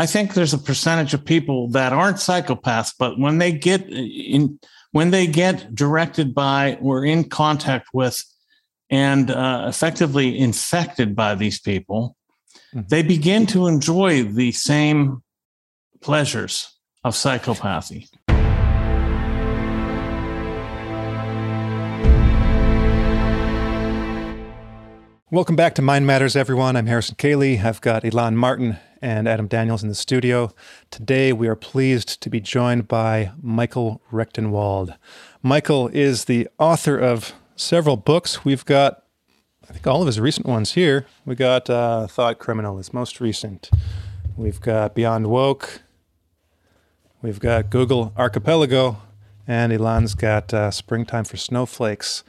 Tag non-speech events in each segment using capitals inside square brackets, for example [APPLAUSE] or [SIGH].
I think there's a percentage of people that aren't psychopaths, but when they get in, when they get directed by or in contact with and uh, effectively infected by these people, mm-hmm. they begin to enjoy the same pleasures of psychopathy. Welcome back to Mind Matters, everyone. I'm Harrison Koehli. I've got Elan Martin and Adam Daniels in the studio. Today, we are pleased to be joined by Michael Rectenwald. Michael is the author of several books. We've got, I think, all of his recent ones here. We got uh, Thought Criminal, his most recent. We've got Beyond Woke. We've got Google Archipelago. And Elan's got uh, Springtime for Snowflakes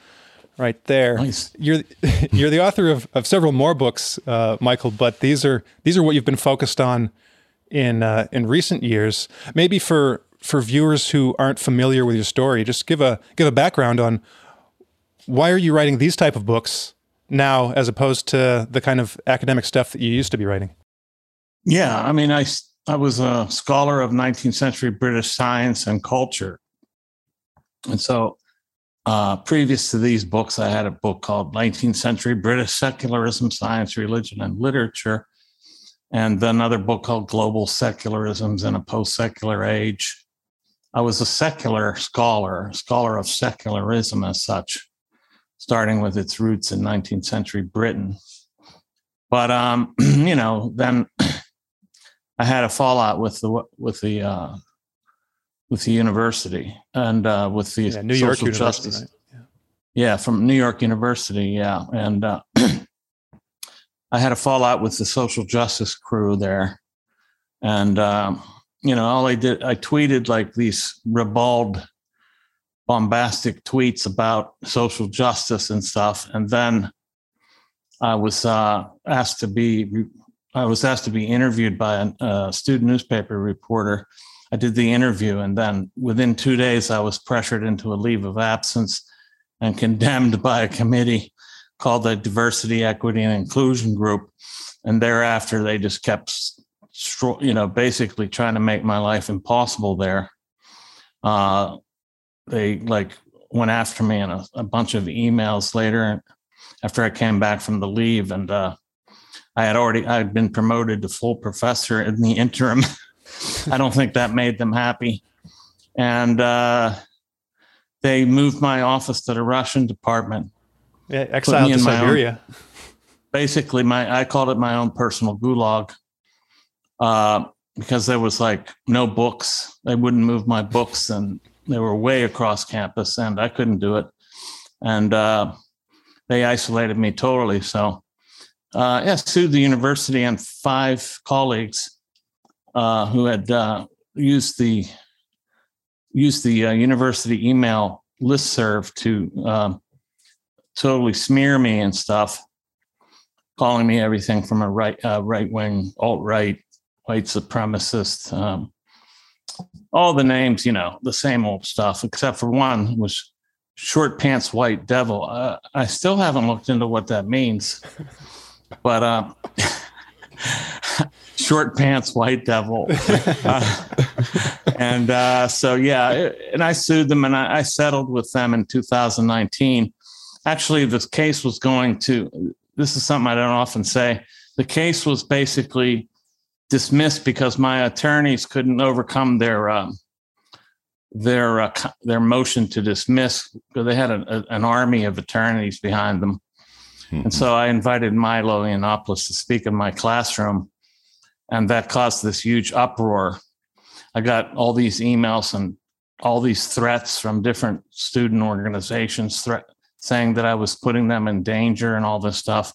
right there. Nice. You're [LAUGHS] you're the author of, of several more books, uh, Michael, but these are these are what you've been focused on in uh, in recent years. Maybe for for viewers who aren't familiar with your story, just give a give a background on why are you writing these type of books now as opposed to the kind of academic stuff that you used to be writing. Yeah, I mean, I I was a scholar of 19th century British science and culture, and so uh, previous to these books, I had a book called 19th Century British Secularism, Science, Religion, and Literature, and another book called Global Secularisms in a Post Secular Age. I was a secular scholar, scholar of secularism as such, starting with its roots in 19th century Britain. But um, [CLEARS THROAT] you know, then [CLEARS THROAT] I had a fallout with the with the uh, with the university and uh, with the yeah, New York University, justice. Right? Yeah. yeah. from New York University. Yeah, and uh, [CLEARS THROAT] I had a fallout with the social justice crew there, and um, you know, all I did, I tweeted like these ribald, bombastic tweets about social justice and stuff, and then I was uh, asked to be. I was asked to be interviewed by a, a student newspaper reporter I did the interview, and then within two days, I was pressured into a leave of absence and condemned [LAUGHS] by a committee called the Diversity, Equity, and Inclusion Group. And thereafter, they just kept, you know, basically trying to make my life impossible there. Uh, they like went after me in a, a, bunch of emails later after I came back from the leave, and uh, I had already I had been promoted to full professor in the interim. [LAUGHS] I don't think that made them happy. And uh, they moved my office to the Russian department. Yeah, exiled to Siberia. Own, basically, my I called it my own personal gulag uh, because there was like no books. They wouldn't move my books, and they were way across campus, and I couldn't do it. And uh, they isolated me totally. So, uh, yeah, sued the university and five colleagues uh, who had uh, used the used the uh, university email listserv to um, totally smear me and stuff, calling me everything from a right uh, right wing alt right white supremacist. Um, all the names, you know, the same old stuff, except for one was short pants white devil. Uh, I still haven't looked into what that means, but uh, [LAUGHS] short pants white devil. [LAUGHS] uh, and uh, so, yeah, and I sued them and I, I, settled with them in 2019. Actually, this case was going to, this is something I don't often say. The case was basically dismissed because my attorneys couldn't overcome their. Um, their uh, their motion to dismiss because they had a, a, an army of attorneys behind them, mm-hmm. and so I invited Milo Yiannopoulos to speak in my classroom, and that caused this huge uproar. I got all these emails and all these threats from different student organizations saying that I was putting them in danger and all this stuff.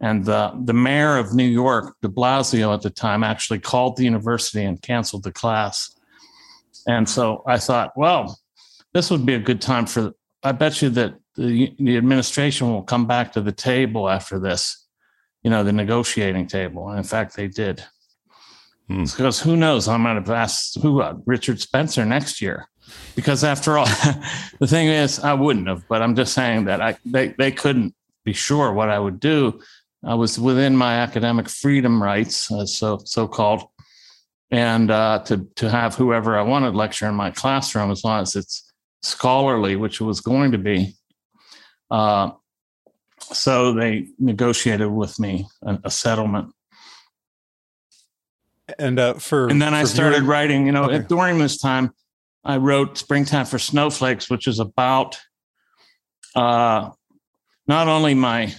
And the, the mayor of New York, de Blasio at the time, actually called the university and canceled the class. And so I thought, well, this would be a good time for, I bet you that the, the administration will come back to the table after this, you know, the negotiating table. And in fact, they did. Hmm. Because who knows? I might have asked who uh, Richard Spencer next year. Because after all, [LAUGHS] the thing is, I wouldn't have. But I'm just saying that I they they couldn't be sure what I would do. I was within my academic freedom rights, uh, so so called, and uh, to to have whoever I wanted lecture in my classroom as long as it's scholarly, which it was going to be. Uh, so they negotiated with me a, a settlement. And uh, for and then for I started viewing- writing. You know, Okay. during this time, I wrote "Springtime for Snowflakes," which is about uh, not only my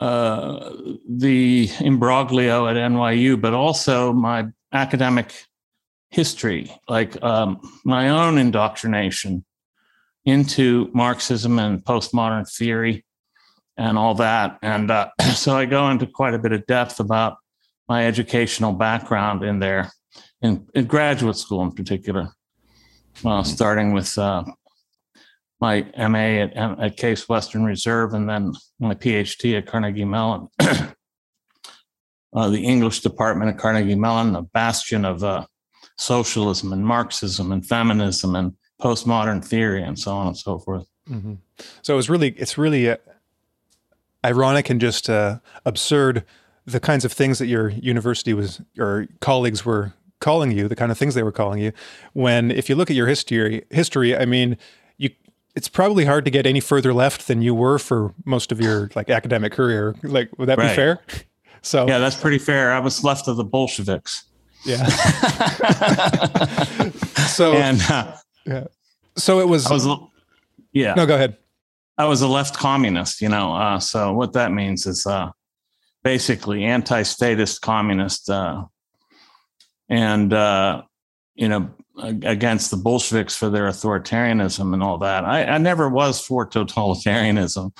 uh, the imbroglio at NYU, but also my academic history, like um, my own indoctrination into Marxism and postmodern theory and all that. And uh, [CLEARS THROAT] so I go into quite a bit of depth about my educational background in there, in, in graduate school in particular, uh, starting with uh, my MA at, at Case Western Reserve and then my PhD at Carnegie Mellon. [CLEARS THROAT] uh, the English department at Carnegie Mellon, a bastion of uh, socialism and Marxism and feminism and postmodern theory and so on and so forth. Mhm. So it was really, it's really uh, ironic and just uh, absurd the kinds of things that your university was, your colleagues were calling you, the kind of things they were calling you. When, if you look at your history, history, I mean, you, it's probably hard to get any further left than you were for most of your like academic career. Like, would that be fair? So Yeah, that's pretty fair. I was left of the Bolsheviks. yeah. [LAUGHS] so and uh, so it was. I was, yeah, no, go ahead. I was a left communist, you know. Uh, so what that means is uh, basically anti-statist communist, uh, and uh, you know against the Bolsheviks for their authoritarianism and all that. I, I never was for totalitarianism.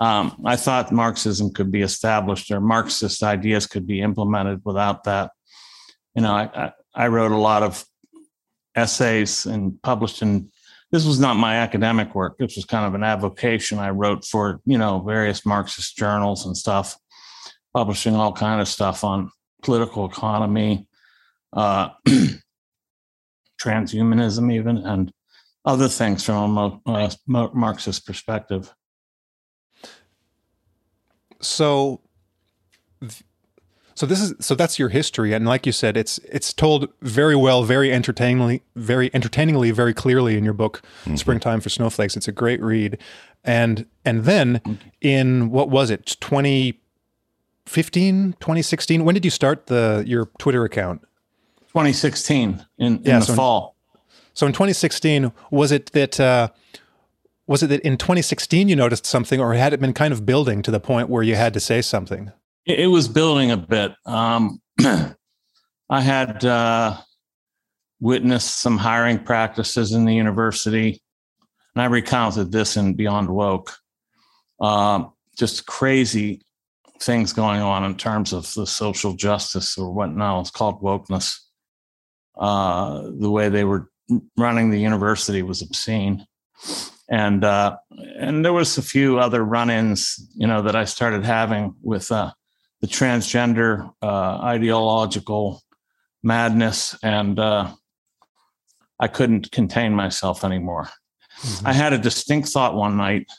Um, I thought Marxism could be established or Marxist ideas could be implemented without that. You know, I, I, I wrote a lot of essays and published in this was not my academic work. This was kind of an avocation I wrote for, you know, various Marxist journals and stuff, publishing all kind of stuff on political economy, uh, [CLEARS THROAT] transhumanism, even, and other things from a uh, Marxist perspective. so so this is so that's your history and like you said it's it's told very well very entertainingly very entertainingly very clearly in your book springtime for snowflakes. It's a great read. And and then in what was it 2015 2016 when did you start the your twitter account 2016 in, in Yeah, the so- fall. so in 2016 was it that uh was it that in 2016 you noticed something or had it been kind of building to the point where you had to say something It, it was building a bit. Um, [CLEARS THROAT] I had uh, witnessed some hiring practices in the university, and I recounted this in Beyond Woke. Um, just crazy things going on in terms of the social justice or what now is called wokeness. Uh, the way they were running the university was obscene. And uh, and there was a few other run-ins, you know, that I started having with uh, the transgender uh, ideological madness, and uh, I couldn't contain myself anymore. I had a distinct thought one night,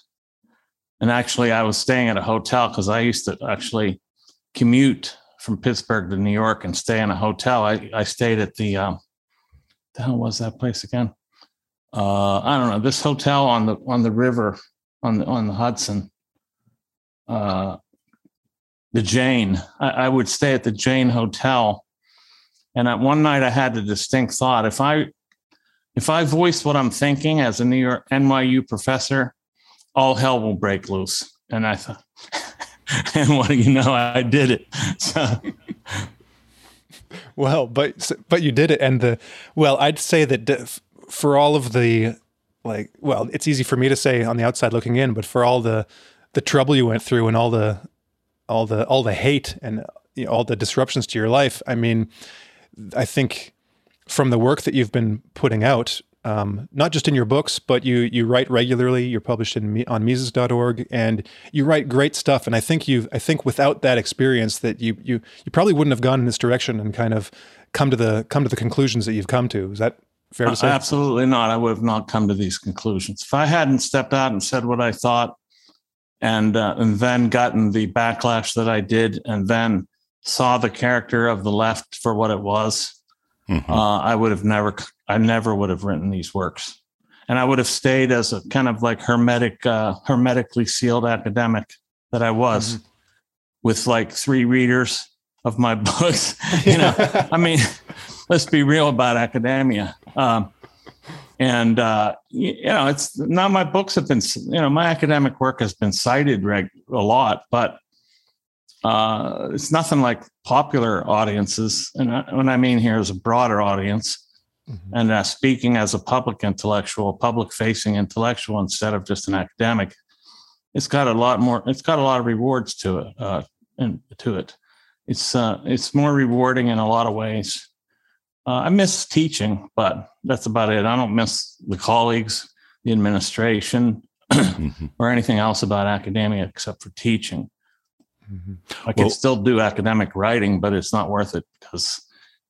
and actually, I was staying at a hotel because I used to actually commute from Pittsburgh to New York and stay in a hotel. I, I stayed at the um, the hell was that place again? Uh, I don't know. This hotel on the on the river on the on the Hudson. Uh, the Jane. I, I would stay at the Jane Hotel, and at one night I had the distinct thought: if I if I voice what I'm thinking as a New York NYU professor, all hell will break loose. And I thought, [LAUGHS] and what do you know? I did it. [LAUGHS] So Well, but but you did it, and the well, I'd say that for all of the like, well, it's easy for me to say on the outside looking in, but for all the the trouble you went through and all the all the all the hate and you know, all the disruptions to your life, I mean, I think from the work that you've been putting out, um, not just in your books, but you you write regularly. You're published in on Mises.org, and you write great stuff. And I think you I think without that experience, that you you you probably wouldn't have gone in this direction and kind of come to the come to the conclusions that you've come to. Is that fair to say? absolutely not. I would have not come to these conclusions if I hadn't stepped out and said what I thought, and uh, and then gotten the backlash that I did, and then saw the character of the left for what it was, mm-hmm. uh, I would have never, I never would have written these works, and I would have stayed as a kind of like hermetic, uh, hermetically sealed academic that I was, mm-hmm. with like three readers of my [LAUGHS] books. you know, [LAUGHS] I mean, let's be real about academia. Um, and uh, you know, it's not my books have been, you know, my academic work has been cited reg- a lot, but uh, it's nothing like popular audiences. And I, what I mean here is a broader audience. Mm-hmm. And uh, speaking as a public intellectual, public facing intellectual instead of just an academic, it's got a lot more. It's got a lot of rewards to it. Uh, and to it, it's uh, it's more rewarding in a lot of ways. Uh, I miss teaching, but that's about it. I don't miss the colleagues, the administration, mm-hmm. [CLEARS THROAT] or anything else about academia except for teaching. Mm-hmm. I can well, still do academic writing, but it's not worth it because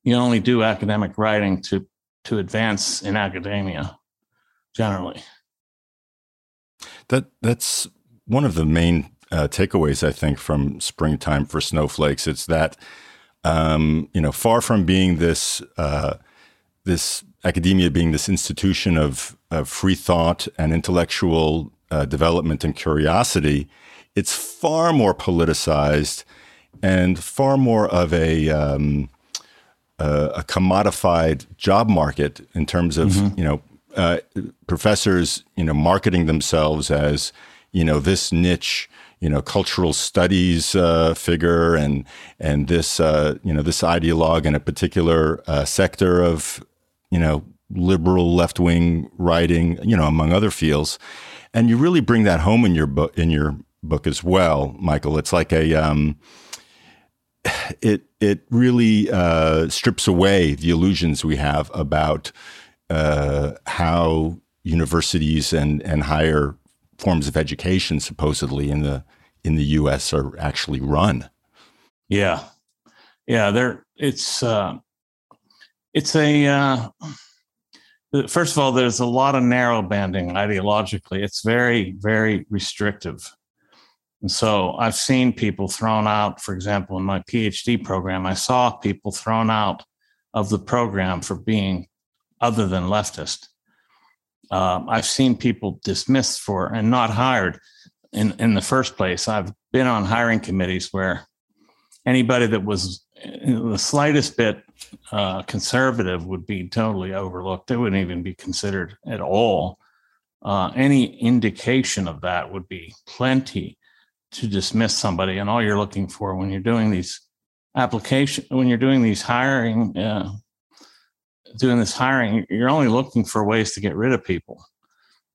you only do academic writing to to advance in academia generally. That that's one of the main uh, takeaways I think from springtime for snowflakes. It's that um, you know far from being this uh, this academia being this institution of, of free thought and intellectual uh, development and curiosity, it's far more politicized and far more of a um, uh, a commodified job market in terms of mm-hmm. you know uh, professors you know marketing themselves as you know this niche you know cultural studies uh, figure and and this uh, you know this ideologue in a particular uh, sector of you know liberal left wing writing you know among other fields and you really bring that home in your book in your book as well, Michael. It's like a um, it it really uh, strips away the illusions we have about uh, how universities and and higher forms of education supposedly in the in the U.S. are actually run. Yeah, yeah. There, it's uh, it's a. Uh, first of all, there's a lot of narrow banding ideologically. It's very, very restrictive. And so I've seen people thrown out, for example, in my PhD program, I saw people thrown out of the program for being other than leftist. Uh, I've seen people dismissed for and not hired in, in the first place. I've been on hiring committees where anybody that was the slightest bit uh, conservative would be totally overlooked. They wouldn't even be considered at all. Uh, any indication of that would be plenty to dismiss somebody and all you're looking for when you're doing these application when you're doing these hiring uh, doing this hiring you're only looking for ways to get rid of people.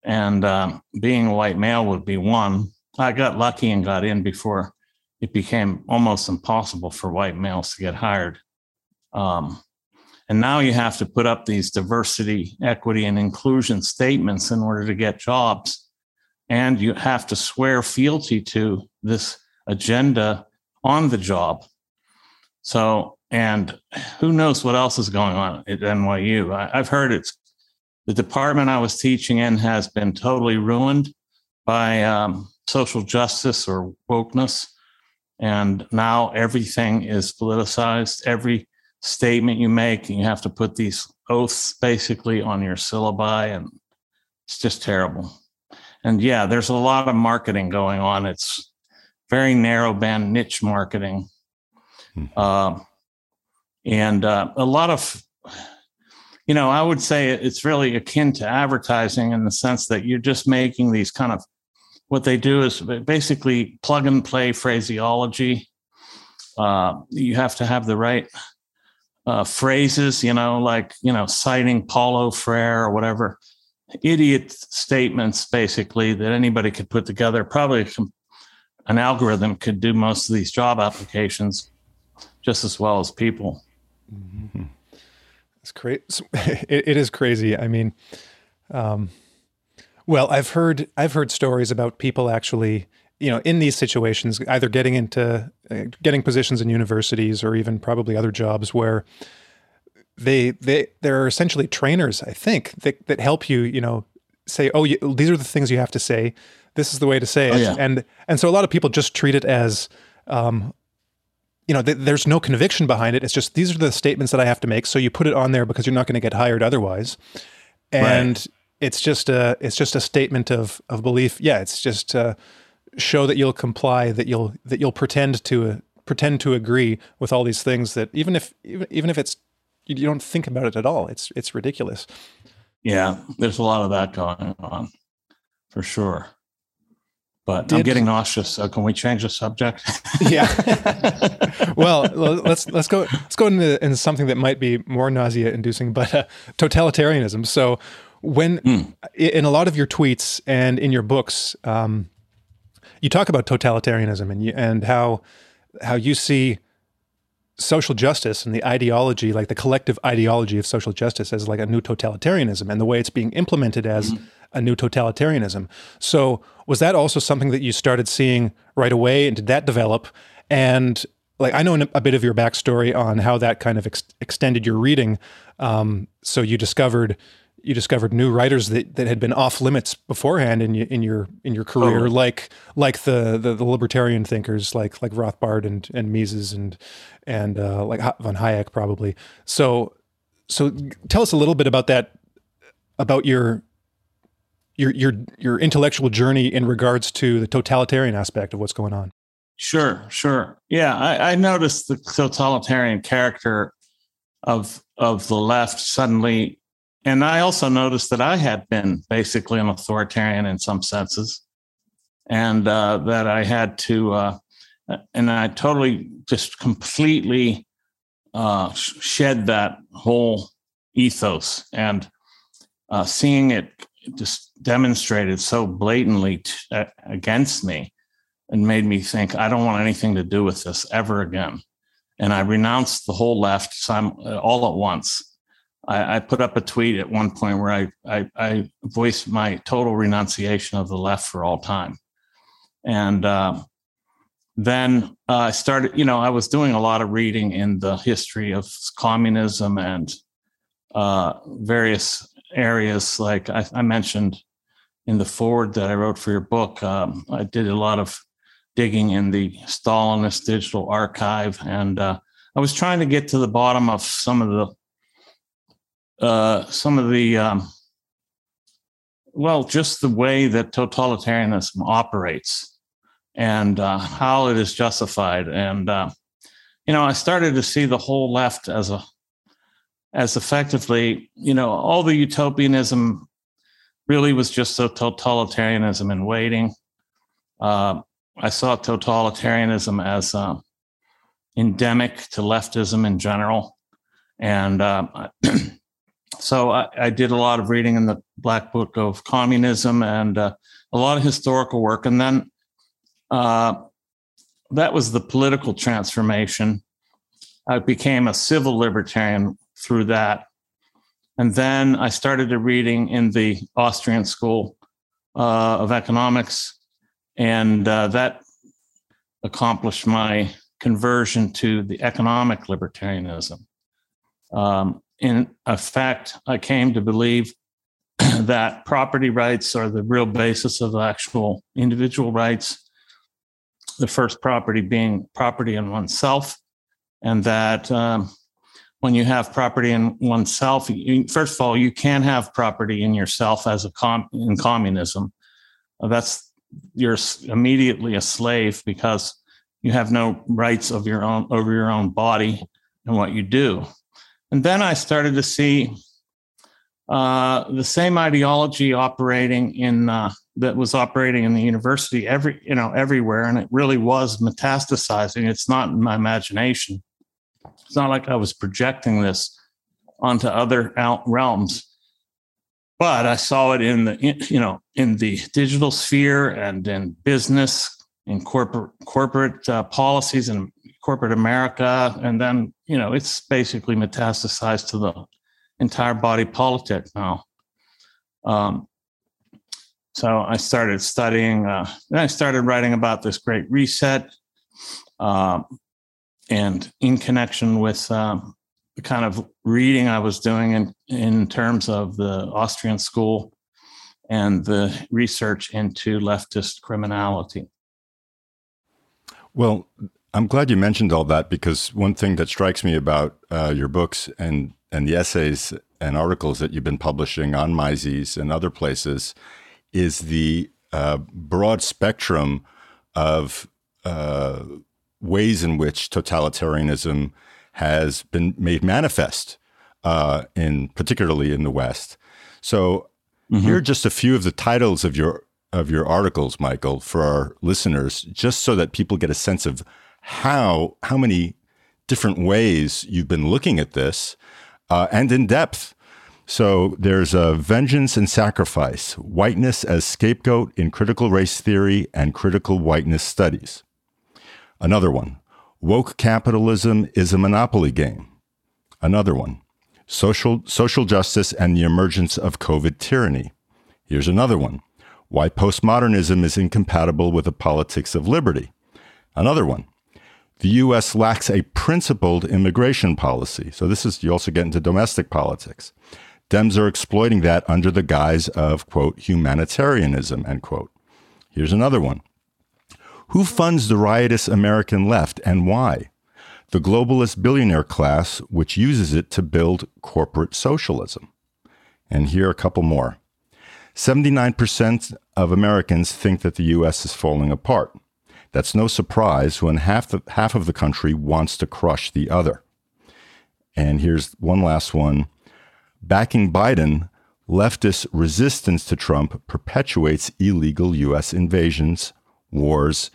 And um, being a white male would be one. I got lucky and got in before it became almost impossible for white males to get hired. Um, and now you have to put up these diversity equity and inclusion statements in order to get jobs and you have to swear fealty to this agenda on the job. So, and who knows what else is going on at NYU? I, have heard it's the department I was teaching in has been totally ruined by um, social justice or wokeness. And now everything is politicized. Every statement you make, you have to put these oaths basically on your syllabi, and it's just terrible and yeah, there's a lot of marketing going on. It's very narrow band niche marketing. Hmm. Uh, and uh, a lot of, you know, I would say it's really akin to advertising in the sense that you're just making these kind of what they do is basically plug and play phraseology. Uh, you have to have the right uh, phrases, you know, like, you know, citing Paulo Freire or whatever idiot statements basically that anybody could put together. Probably an algorithm could do most of these job applications just as well as people. Mm-hmm. It's crazy. [LAUGHS] It, it is crazy. I mean, um, well, I've heard I've heard stories about people actually, you know, in these situations, either getting into uh, getting positions in universities or even probably other jobs where they they they're essentially trainers, I think, that that help you, you know, say, oh, you, these are the things you have to say. This is the way to say oh, it, yeah. and and so a lot of people just treat it as, um, you know, th- there's no conviction behind it. It's just these are the statements that I have to make. So you put it on there because you're not going to get hired otherwise, and right. it's just a it's just a statement of of belief. Yeah, it's just uh, show that you'll comply, that you'll that you'll pretend to uh, pretend to agree with all these things that even if even, even if it's you, you don't think about it at all, it's it's ridiculous. Yeah, there's a lot of that going on, for sure. But Did, I'm getting nauseous. So can we change the subject? [LAUGHS] yeah. [LAUGHS] well, let's let's go let's go into, into something that might be more nausea-inducing, but uh, totalitarianism. So when mm. in a lot of your tweets and in your books, um, you talk about totalitarianism and you, and how how you see social justice and the ideology, like the collective ideology of social justice, as like a new totalitarianism, and the way it's being implemented as mm a new totalitarianism. So was that also something that you started seeing right away, and did that develop? And like I know a bit of your backstory on how that kind of ex- extended your reading. Um, so you discovered you discovered new writers that, that had been off limits beforehand in your in your in your career, oh. like like the, the, the libertarian thinkers like like Rothbard and and Mises and and uh, like von Hayek probably. So so tell us a little bit about that about your your your your intellectual journey in regards to the totalitarian aspect of what's going on. Sure, sure. Yeah, I, I noticed the totalitarian character of of the left suddenly, and I also noticed that I had been basically an authoritarian in some senses, and uh, that I had to, uh, and I totally just completely uh, shed that whole ethos and uh, seeing it just demonstrated so blatantly t- against me and made me think I don't want anything to do with this ever again. And I renounced the whole left uh, all at once. I, I, put up a tweet at one point where I, I, I, voiced my total renunciation of the left for all time. And uh, then uh, I started, you know, I was doing a lot of reading in the history of communism and uh, various areas like I, I, mentioned in the foreword that I wrote for your book. Um, I did a lot of digging in the Stalinist digital archive, and uh, I was trying to get to the bottom of some of the uh, some of the um, well, just the way that totalitarianism operates and uh, how it is justified. And uh, you know, I started to see the whole left as a as effectively, you know, all the utopianism really was just a totalitarianism in waiting. Uh, I saw totalitarianism as uh, endemic to leftism in general. And uh, [CLEARS THROAT] so I, I, did a lot of reading in the Black Book of Communism and uh, a lot of historical work. And then uh, that was the political transformation. I became a civil libertarian through that. And then I started a reading in the Austrian School uh, of Economics, and uh, that accomplished my conversion to the economic libertarianism. Um, in effect, I came to believe [CLEARS THROAT] that property rights are the real basis of actual individual rights. The first property being property in oneself, and that um, when you have property in oneself, you, first of all, you can have property in yourself as a com in communism. That's you're immediately a slave because you have no rights of your own over your own body and what you do. And then I started to see uh, the same ideology operating in uh, that was operating in the university every you know everywhere, and it really was metastasizing. It's not in my imagination. It's not like I was projecting this onto other realms, but I saw it in the you know in the digital sphere and in business, in corporate corporate uh, policies and corporate America, and then you know it's basically metastasized to the entire body politic now. Um, so I started studying. Uh, I started writing about this great reset. Uh, and in connection with um, the kind of reading I was doing in, in terms of the Austrian school and the research into leftist criminality. Well, I'm glad you mentioned all that because one thing that strikes me about uh, your books and and the essays and articles that you've been publishing on Mises and other places is the uh, broad spectrum of uh, ways in which totalitarianism has been made manifest uh, in particularly in the West. So mm-hmm. here are just a few of the titles of your of your articles, Michael, for our listeners, just so that people get a sense of how how many different ways you've been looking at this uh, and in depth. So there's a vengeance and sacrifice, whiteness as scapegoat in critical race theory and critical whiteness studies. Another one, woke capitalism is a monopoly game. Another one, social, social justice and the emergence of COVID tyranny. Here's another one, why postmodernism is incompatible with the politics of liberty. Another one, the U.S. lacks a principled immigration policy. So this is, you also get into domestic politics. Dems are exploiting that under the guise of, quote, humanitarianism, end quote. Here's another one. Who funds the riotous American left and why? The globalist billionaire class, which uses it to build corporate socialism. And here are a couple more. 79% of Americans think that the U.S. is falling apart. That's no surprise when half, the, half of the country wants to crush the other. And here's one last one. Backing Biden, leftist resistance to Trump perpetuates illegal U.S. invasions, wars,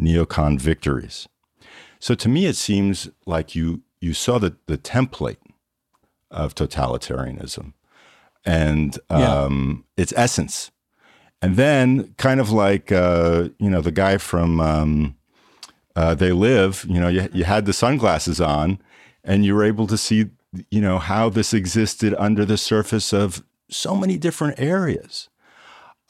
neocon victories. So to me, it seems like you you saw the, the template of totalitarianism and um, yeah. its essence, and then kind of like uh, you know the guy from um, uh, They Live. You know, you, you had the sunglasses on, and you were able to see you know how this existed under the surface of so many different areas,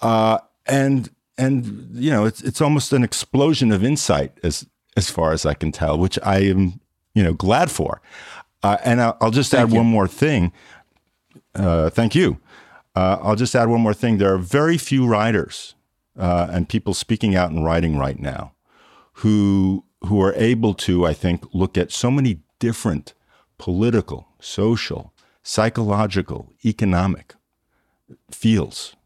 uh, and and you know it's it's almost an explosion of insight as as far as I can tell, which I am you know glad for. Uh, and I'll, I'll just thank add you. one more thing. Uh, thank you. Uh, I'll just add one more thing. There are very few writers uh, and people speaking out and writing right now who who are able to, I think, look at so many different political, social, psychological, economic fields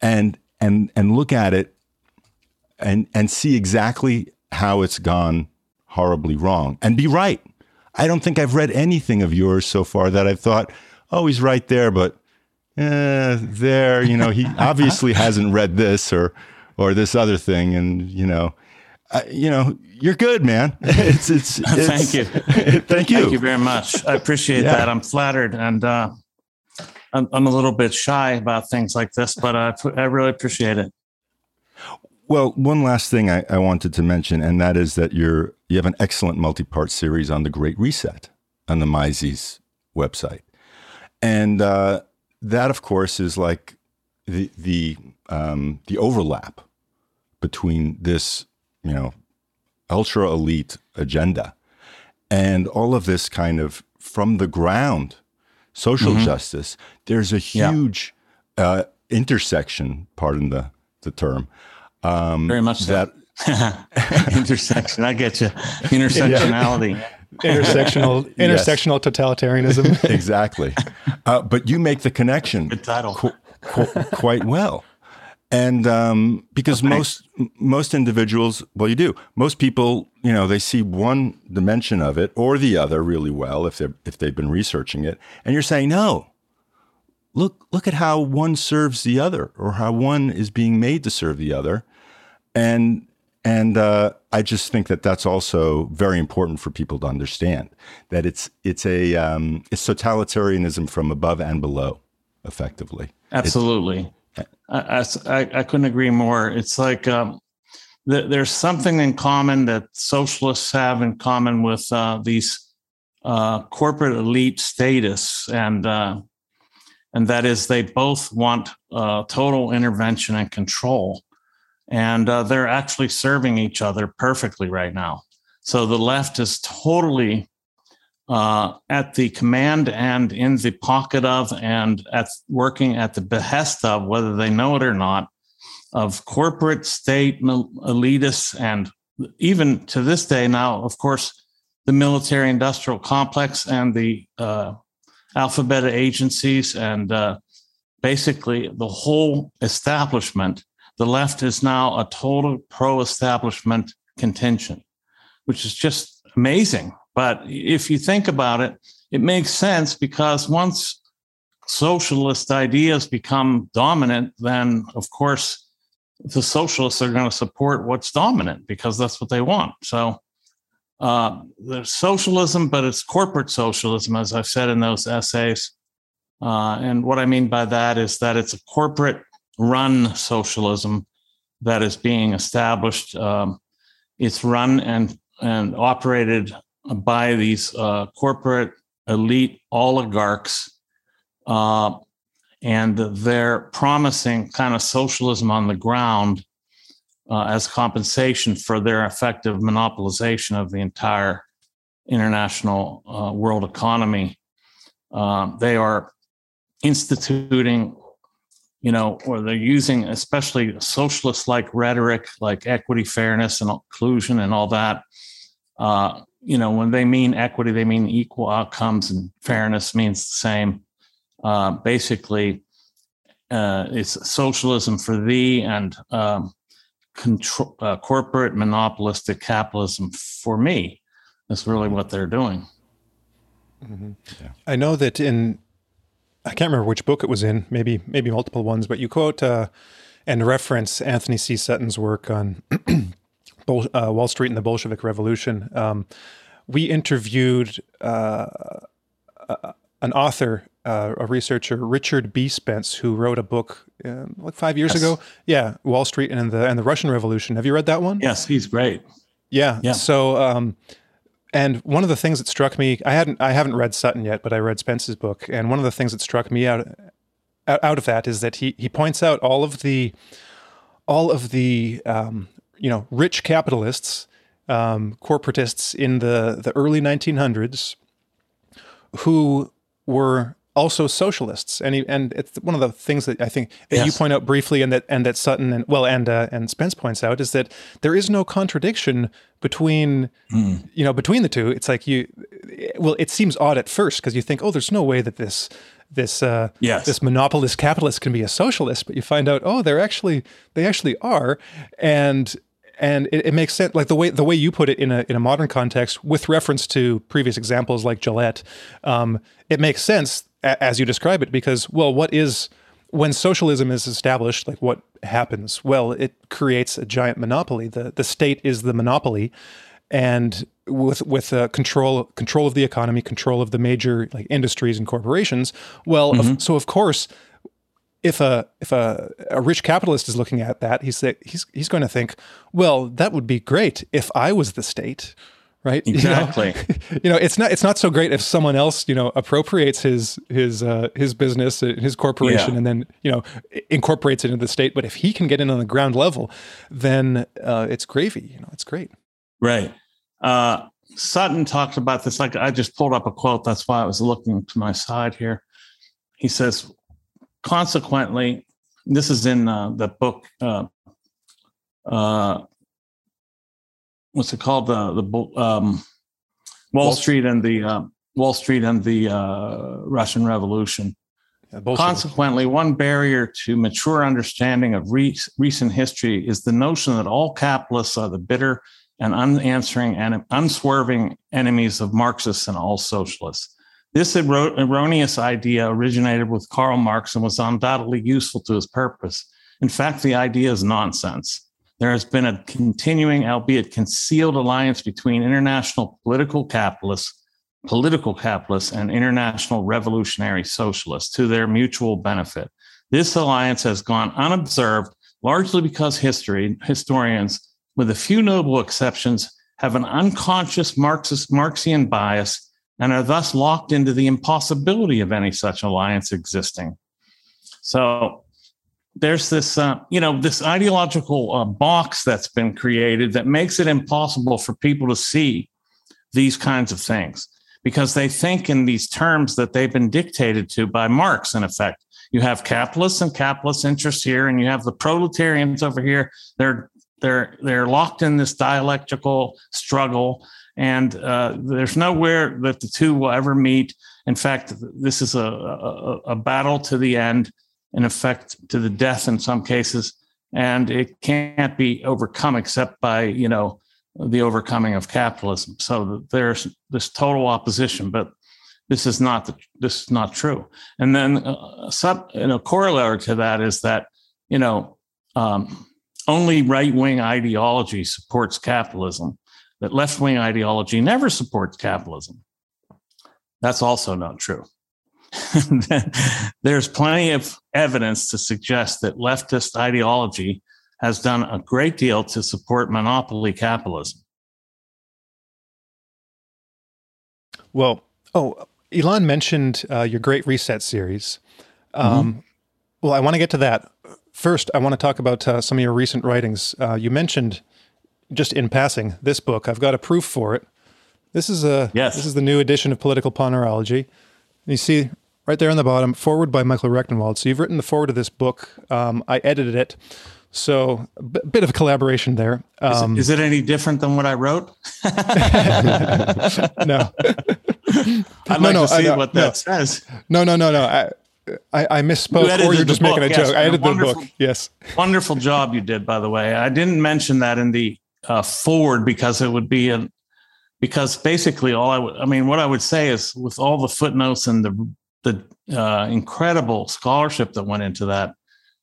and and and look at it and and see exactly how it's gone horribly wrong and be right. I don't think I've read anything of yours so far that I've thought, oh, he's right there, but eh, there, you know, he [LAUGHS] obviously hasn't read this or or this other thing, and you know, uh, you know, you're good, man. It's [LAUGHS] it's, it's thank you, [LAUGHS] thank you, thank you very much. I appreciate yeah. that. I'm flattered, and uh, I'm, I'm a little bit shy about things like this, but I, I really appreciate it. Well, one last thing I, I, wanted to mention, and that is that you're you have an excellent multi-part series on the Great Reset on the Mises website, and uh, that, of course, is like the the um, the overlap between this, you know, ultra elite agenda and all of this kind of from the ground social mm-hmm. justice, there's a huge yeah. uh, intersection, pardon the, the term. Um, Very much that. [LAUGHS] intersection. I get you. [LAUGHS] Intersectionality. Yeah. Intersectional [LAUGHS] intersectional totalitarianism. [LAUGHS] exactly. Uh, but you make the connection. Good title. Qu- qu- quite well and um, because okay. most most individuals well you do most people you know they see one dimension of it or the other really well if they if they've been researching it and you're saying no look look at how one serves the other or how one is being made to serve the other and and uh, I just think that that's also very important for people to understand that it's it's a um, it's totalitarianism from above and below, effectively. Absolutely. I, I, I couldn't agree more. It's like um, th- there's something in common that socialists have in common with uh, these uh, corporate elite status, and uh, and that is they both want uh, total intervention and control, and uh, they're actually serving each other perfectly right now. So the left is totally uh, at the command and in the pocket of and at working at the behest of, whether they know it or not, of corporate, state, elitists, and even to this day now, of course, the military industrial complex and the uh, alphabet agencies and uh, basically the whole establishment, the left is now a total pro establishment contingent, which is just amazing. But if you think about it, it makes sense because once socialist ideas become dominant, then of course the socialists are going to support what's dominant because that's what they want. So uh, there's socialism, but it's corporate socialism, as I've said in those essays. Uh, and what I mean by that is that it's a corporate run socialism that is being established. Um, it's run and, and operated by these uh, corporate elite oligarchs. Uh, and they're promising kind of socialism on the ground uh, as compensation for their effective monopolization of the entire international uh, world economy. Um, they are instituting, you know, or they're using especially socialist like rhetoric like equity, fairness, and inclusion and all that. Uh, you know, when they mean equity, they mean equal outcomes, and fairness means the same. Uh, basically, uh, it's socialism for thee and um, control, uh, corporate monopolistic capitalism for me. That's really what they're doing. Mm-hmm. Yeah. I know that in I can't remember which book it was in, maybe maybe multiple ones, but you quote uh, and reference Anthony C. Sutton's work on [CLEARS THROAT] Bol- uh, Wall Street and the Bolshevik Revolution. Um, we interviewed uh, an author, uh, a researcher, Richard B. Spence, who wrote a book uh, like five years yes. ago. Yeah, Wall Street and the and the Russian Revolution. Have you read that one? Yes, he's great. Yeah. Yeah. So. Um, and one of the things that struck me, I hadn't, I haven't read Sutton yet, but I read Spence's book, and one of the things that struck me out, out of that is that he he points out all of the, all of the, um, you know, rich capitalists, um, corporatists in the the early 1900s, who were also socialists, and he, and it's one of the things that I think that yes. you point out briefly, and that and that Sutton and well and uh, and Spence points out is that there is no contradiction between mm. you know between the two. It's like you, well, it seems odd at first because you think, oh, there's no way that this this uh, yes. this monopolist capitalist can be a socialist, but you find out, oh, they're actually they actually are, and and it, it, makes sense like the way the way you put it in a in a modern context with reference to previous examples like Gillette um, it makes sense a, as you describe it because well what is when socialism is established like what happens? Well it creates a giant monopoly. The the state is the monopoly. And with with uh, control control of the economy control of the major like industries and corporations well mm-hmm. of, so of course if a if a, a rich capitalist is looking at that, he's he's he's going to think, well, that would be great if I was the state, right? Exactly. [LAUGHS] You know, [LAUGHS] you know, it's not it's not so great if someone else you know appropriates his his uh, his business, uh, his corporation, yeah. and then you know incorporates it into the state. But if he can get in on the ground level, then uh, it's gravy. You know, it's great. Right. Uh, Sutton talked about this. Like I just pulled up a quote. That's why I was looking to my side here. He says, consequently, this is in uh, the book. Uh, uh, what's it called? The the um, Wall Street and the uh, Wall Street and the uh, Russian Revolution. Yeah, Consequently, one barrier to mature understanding of re- recent history is the notion that all capitalists are the bitter and unanswering and unswerving enemies of Marxists and all socialists. This erroneous idea originated with Karl Marx and was undoubtedly useful to his purpose. In fact, the idea is nonsense. There has been a continuing, albeit concealed, alliance between international political capitalists, political capitalists, and international revolutionary socialists to their mutual benefit. This alliance has gone unobserved, largely because history historians, with a few notable exceptions, have an unconscious Marxist Marxian bias and are thus locked into the impossibility of any such alliance existing. So there's this, uh, you know, this ideological uh, box that's been created that makes it impossible for people to see these kinds of things because they think in these terms that they've been dictated to by Marx, in effect. You have capitalists and capitalist interests here, and you have the proletarians over here. They're they're they're locked in this dialectical struggle, and uh, there's nowhere that the two will ever meet. In fact, this is a, a, a battle to the end, in effect, to the death in some cases, and it can't be overcome except by you know the overcoming of capitalism. So there's this total opposition, but this is not the, this is not true. And then uh, sub, you know, corollary to that is that you know um, only right wing ideology supports capitalism. That left wing ideology never supports capitalism. That's also not true. [LAUGHS] There's plenty of evidence to suggest that leftist ideology has done a great deal to support monopoly capitalism. Well, oh, Elan mentioned uh, your Great Reset series. Um, mm-hmm. Well, I want to get to that. First, I want to talk about uh, some of your recent writings. Uh, you mentioned, just in passing, this book. I've got a proof for it. This is a yes. This is the new edition of Political Ponerology. You see right there on the bottom, foreword by Michael Rectenwald. So you've written the foreword of this book. Um, I edited it. So a b- bit of a collaboration there. Um, is, it, is, it any different than what I wrote? [LAUGHS] [LAUGHS] no. I'd like no, to see no, what that no. says. No, no, no, no. I, I, I misspoke, you or you're just book, making a yes, joke. I edited the book. Yes. Wonderful job you did, by the way. I didn't mention that in the uh, foreword because it would be a because basically all I would I mean what I would say is with all the footnotes and the the uh, incredible scholarship that went into that,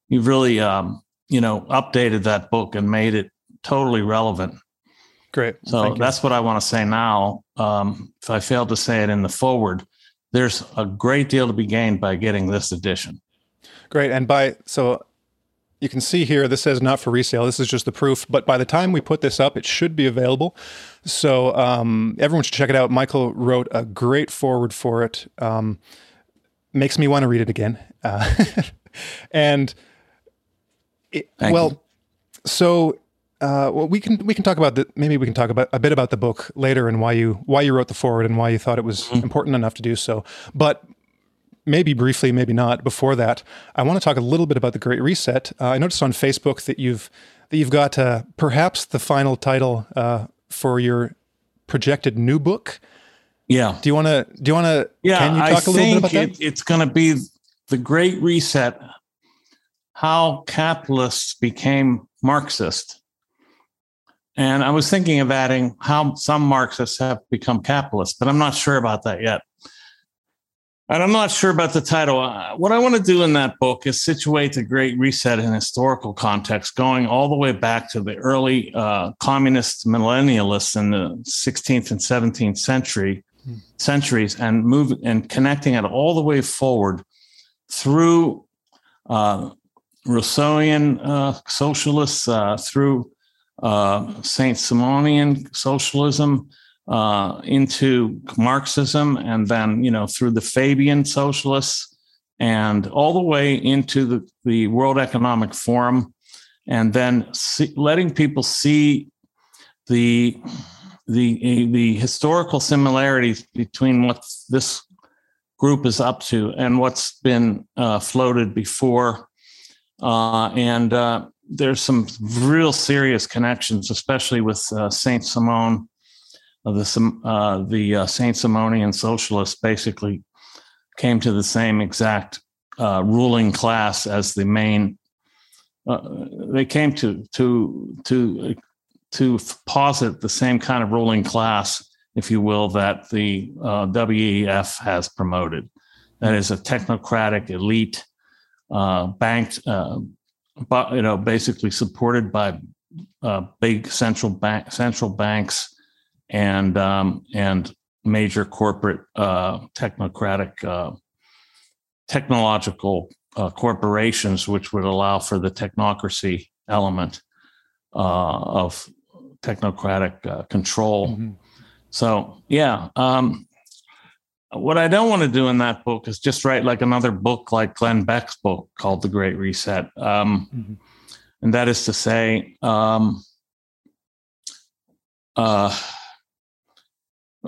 you've really um, you know updated that book and made it totally relevant. Great. So that's what I want to say now. Um, if I failed to say it in the foreword, there's a great deal to be gained by getting this edition. Great. And by so you can see here, this says not for resale. This is just the proof. But by the time we put this up, it should be available. So um, everyone should check it out. Michael wrote a great foreword for it. Um, makes me want to read it again. Uh, [LAUGHS] and it, well, you. so uh, well, we can we can talk about the maybe we can talk about a bit about the book later and why you why you wrote the foreword and why you thought it was mm-hmm. important enough to do so. But maybe briefly, maybe not. Before that, I want to talk a little bit about the Great Reset. Uh, I noticed on Facebook that you've that you've got uh, perhaps the final title uh, for your projected new book. Yeah. Do you want to? Do you want to? Yeah. Can you talk I a little bit about it, that? It's going to be the Great Reset. How capitalists became Marxist. And I was thinking of adding how some Marxists have become capitalists, but I'm not sure about that yet. And I'm not sure about the title. Uh, what I want to do in that book is situate the Great Reset in historical context, going all the way back to the early uh, communist millennialists in the 16th and 17th century. Centuries, and move and connecting it all the way forward through uh, Rousseauian uh, socialists, uh, through uh, Saint Simonian socialism uh, into Marxism, and then you know through the Fabian socialists, and all the way into the, the World Economic Forum, and then see, letting people see the the the historical similarities between what this group is up to and what's been uh, floated before, uh, and uh, there's some real serious connections, especially with uh, Saint Simon the uh, the uh, Saint Simonian socialists basically came to the same exact ruling class as the main. They came to to to to posit the same kind of ruling class, if you will, that the uh, WEF has promoted. That is a technocratic elite, uh, banked, but you know, basically supported by big central bank central banks and um, and major corporate uh, technocratic uh, technological uh, corporations, which would allow for the technocracy element uh, of technocratic uh, control. Mm-hmm. So yeah. Um, what I don't want to do in that book is just write like another book like Glenn Beck's book called The Great Reset. Um, mm-hmm. And that is to say, um, uh,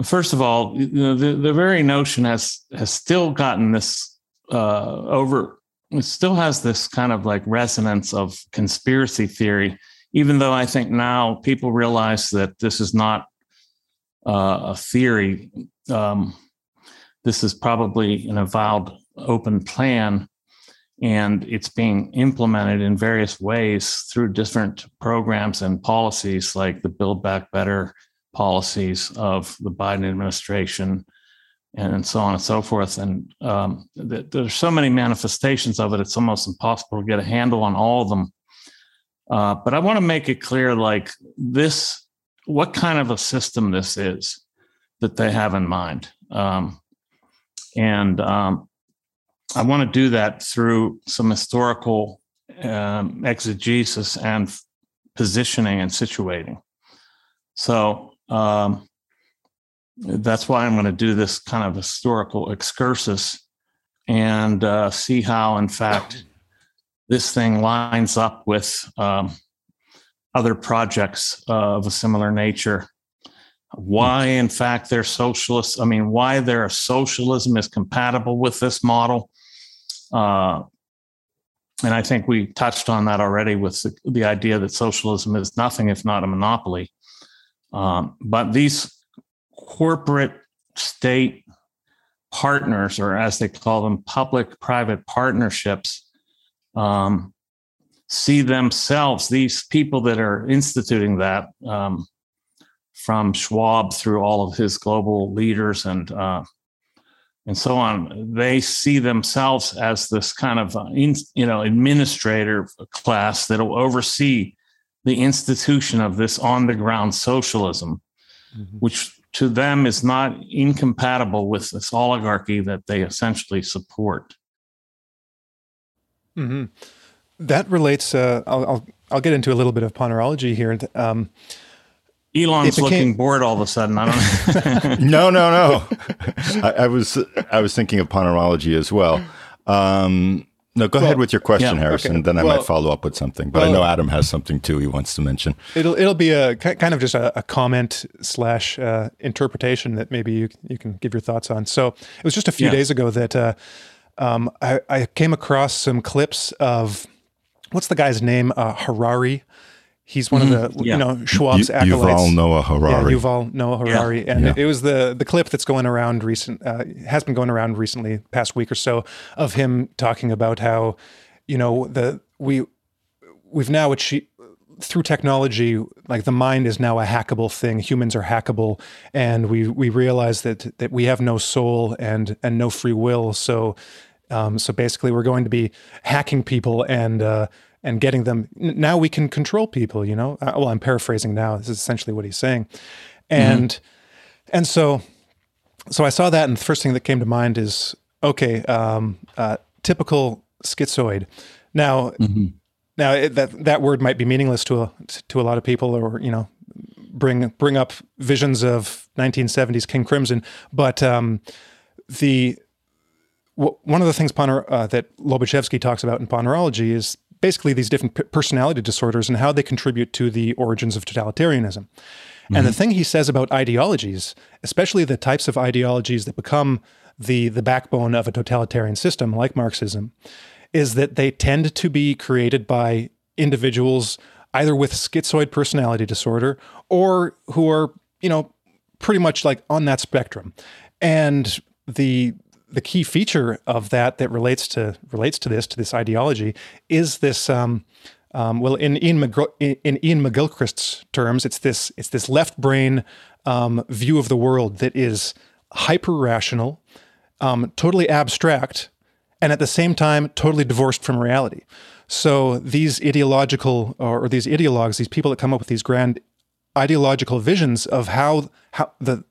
First of all, the, the very notion has has still gotten this uh, over. It still has this kind of like resonance of conspiracy theory, even though I think now people realize that this is not uh, a theory, um, this is probably an avowed open plan and it's being implemented in various ways through different programs and policies like the build back better policies of the biden administration and so on and so forth. And um, th- there's so many manifestations of it it's almost impossible to get a handle on all of them uh, but i want to make it clear like this what kind of a system this is that they have in mind um, and um, I want to do that through some historical um, exegesis and positioning and situating. So um, that's why I'm going to do this kind of historical excursus and uh, see how, in fact, this thing lines up with um, other projects of a similar nature. Why, in fact, they're socialists. I mean, why their socialism is compatible with this model uh, and I think we touched on that already with the, the, idea that socialism is nothing if not a monopoly. Um, but these corporate state partners, or as they call them, public private partnerships, um, see themselves, these people that are instituting that, um, from Schwab through all of his global leaders and uh, and so on, they see themselves as this kind of uh, you know administrator class that will oversee the institution of this on the ground socialism, mm-hmm. which to them is not incompatible with this oligarchy that they essentially support. Mm-hmm. That relates. Uh, I'll, I'll, I'll get into a little bit of ponerology here. Um, Elan's became, looking bored all of a sudden. I don't [LAUGHS] no, no, no. [LAUGHS] I, I, was I was thinking of ponerology as well. Um, no, go well, ahead with your question, yeah, Harrison. Okay. Then I well, might follow up with something. But well, I know Adam has something too he wants to mention. It'll it'll be a kind of just a, a comment slash uh, interpretation that maybe you you can give your thoughts on. So it was just a few yeah. days ago that uh, um, I, I, came across some clips of what's the guy's name? Uh, Harari. He's one mm-hmm. of the yeah. you know Schwab's acolytes. Yuval Noah Harari. Yeah, Yuval Noah Harari, yeah. and yeah. It, it, was the the clip that's going around recent uh, has been going around recently, past week or so, of him talking about how you know the we we've now achieved through technology, like the mind is now a hackable thing. Humans are hackable, and we we realize that that we have no soul and and no free will. So, um, so basically, we're going to be hacking people and uh, and getting them now we can control people you know uh, well i'm paraphrasing now this is essentially what he's saying and mm-hmm. and so so i saw that and the first thing that came to mind is okay um, uh, typical schizoid now mm-hmm. now it, that that word might be meaningless to a to a lot of people or you know bring bring up visions of 1970s king crimson but um, the one of the things Poner, uh, that Lobaczewski talks about in ponerology is basically these different personality disorders and how they contribute to the origins of totalitarianism. Mm-hmm. And the mm-hmm. thing he says about ideologies, especially the types of ideologies that become the the backbone of a totalitarian system like Marxism, is that they tend to be created by individuals either with schizoid personality disorder or who are, you know, pretty much like on that spectrum. And the the key feature of that that relates to relates to this to this ideology is this. Um, um, well, in Ian, in Iain McGilchrist's terms, it's this it's this left brain um, view of the world that is hyper rational, um, totally abstract, and at the same time totally divorced from reality. So these ideological or, or these ideologues, these people that come up with these grand ideological visions of how how the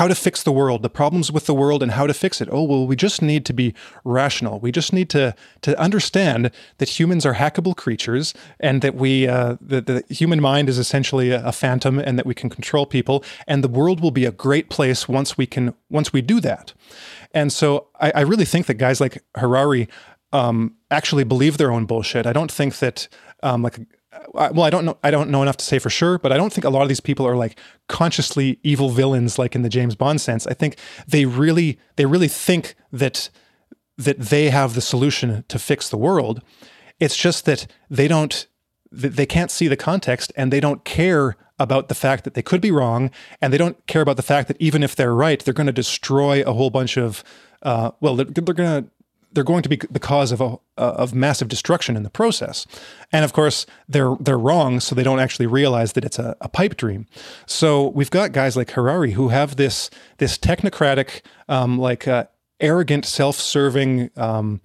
how to fix the world, the problems with the world, and how to fix it. Oh, well, we just need to be rational. We just need to to understand that humans are hackable creatures, and that we uh, that the human mind is essentially a, a phantom, and that we can control people, and the world will be a great place once we can once we do that. And so, I, I really think that guys like Harari um, actually believe their own bullshit. I don't think that um, like well, I don't know. I don't know enough to say for sure, but I don't think a lot of these people are like consciously evil villains, like in the James Bond sense. I think they really, they really think that that they have the solution to fix the world. It's just that they don't they can't see the context and they don't care about the fact that they could be wrong and they don't care about the fact that even if they're right they're going to destroy a whole bunch of uh, well they're, they're going to they're going to be the cause of a of massive destruction in the process. And of course, they're they're wrong, so they don't actually realize that it's a, a pipe dream. So we've got guys like Harari who have this this technocratic, um, like uh, arrogant, self-serving um,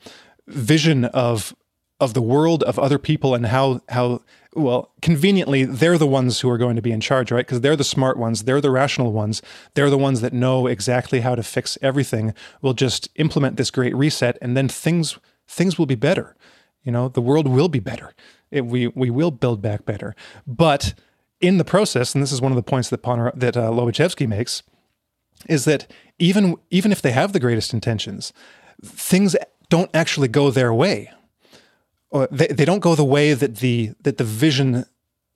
vision of of the world of other people and how how well, conveniently, they're the ones who are going to be in charge, right? Because they're the smart ones, they're the rational ones, they're the ones that know exactly how to fix everything. We'll just implement this great reset, and then things things will be better. You know, the world will be better. It, we we will build back better. But in the process, and this is one of the points that Poner, that uh, Lobaczewski makes, is that even even if they have the greatest intentions, things don't actually go their way or they, they don't go the way that the that the vision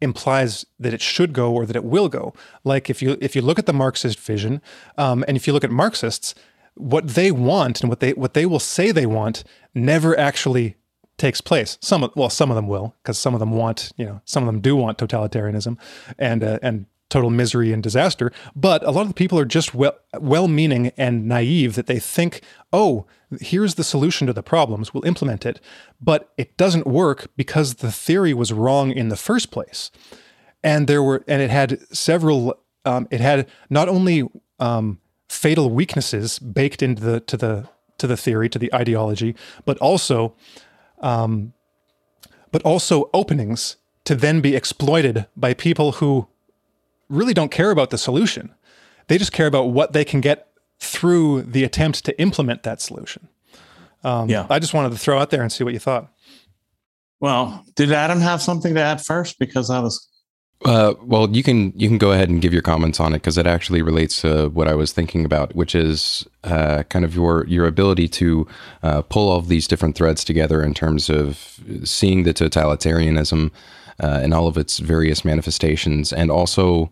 implies that it should go or that it will go. Like if you if you look at the Marxist vision, um, and if you look at Marxists, what they want and what they what they will say they want never actually takes place. Some well, some of them will, because some of them want you know some of them do want totalitarianism, and uh, and total misery and disaster. But a lot of the people are just well well meaning and naive that they think, oh, here's the solution to the problems, we'll implement it. But it doesn't work because the theory was wrong in the first place. And there were and it had several um, it had not only um, fatal weaknesses baked into the to the to the theory, to the ideology, but also um, but also openings to then be exploited by people who really don't care about the solution. They just care about what they can get through the attempt to implement that solution. Um, yeah. I just wanted to throw out there and see what you thought. Well, did Adam have something to add first? Because I was. Uh, well, you can you can go ahead and give your comments on it because it actually relates to what I was thinking about, which is uh, kind of your your ability to uh, pull all of these different threads together in terms of seeing the totalitarianism uh, in all of its various manifestations, and also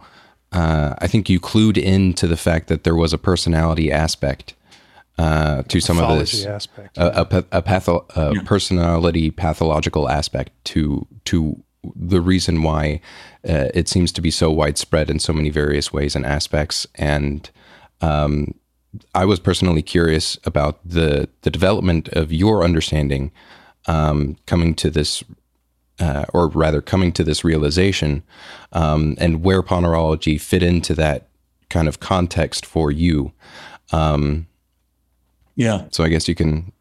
uh, I think you clued into the fact that there was a personality aspect uh, to some of this aspect, a, a, a, patho- a yeah. personality pathological aspect to to the reason why uh, it seems to be so widespread in so many various ways and aspects. And um, I was personally curious about the the development of your understanding um, coming to this uh, or rather coming to this realization, um, and where Ponerology fit into that kind of context for you. Um, yeah. So I guess you can.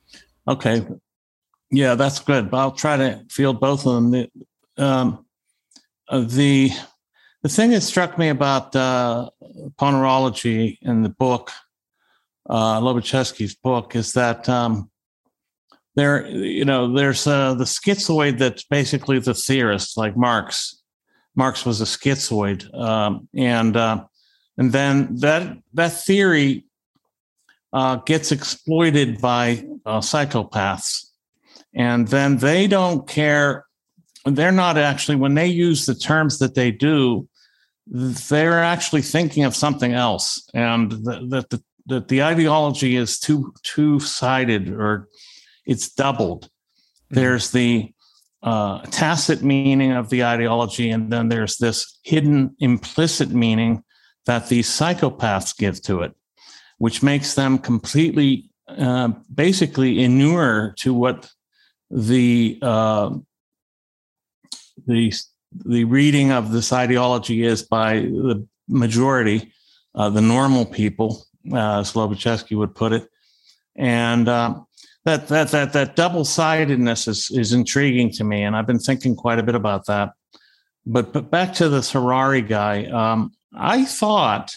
Okay. Yeah, that's good. I'll try to field both of them. The um, uh, the, the thing that struck me about uh, Ponerology in the book, uh, Lobaczewski's book, is that um, there, you know, there's uh, the schizoid that's basically the theorist, like Marx. Marx was a schizoid, um, and uh, and then that that theory uh, gets exploited by uh, psychopaths, and then they don't care. They're not actually when they use the terms that they do, they're actually thinking of something else, and that the, that the ideology is two two sided or it's doubled. Mm-hmm. There's the uh, tacit meaning of the ideology, and then there's this hidden implicit meaning that these psychopaths give to it, which makes them completely, uh, basically, inure to what the uh, the the reading of this ideology is by the majority, uh, the normal people, uh, as Lobaczewski would put it, and uh, that that that that double sidedness is is intriguing to me, and I've been thinking quite a bit about that. But but back to this Harari guy, um, I thought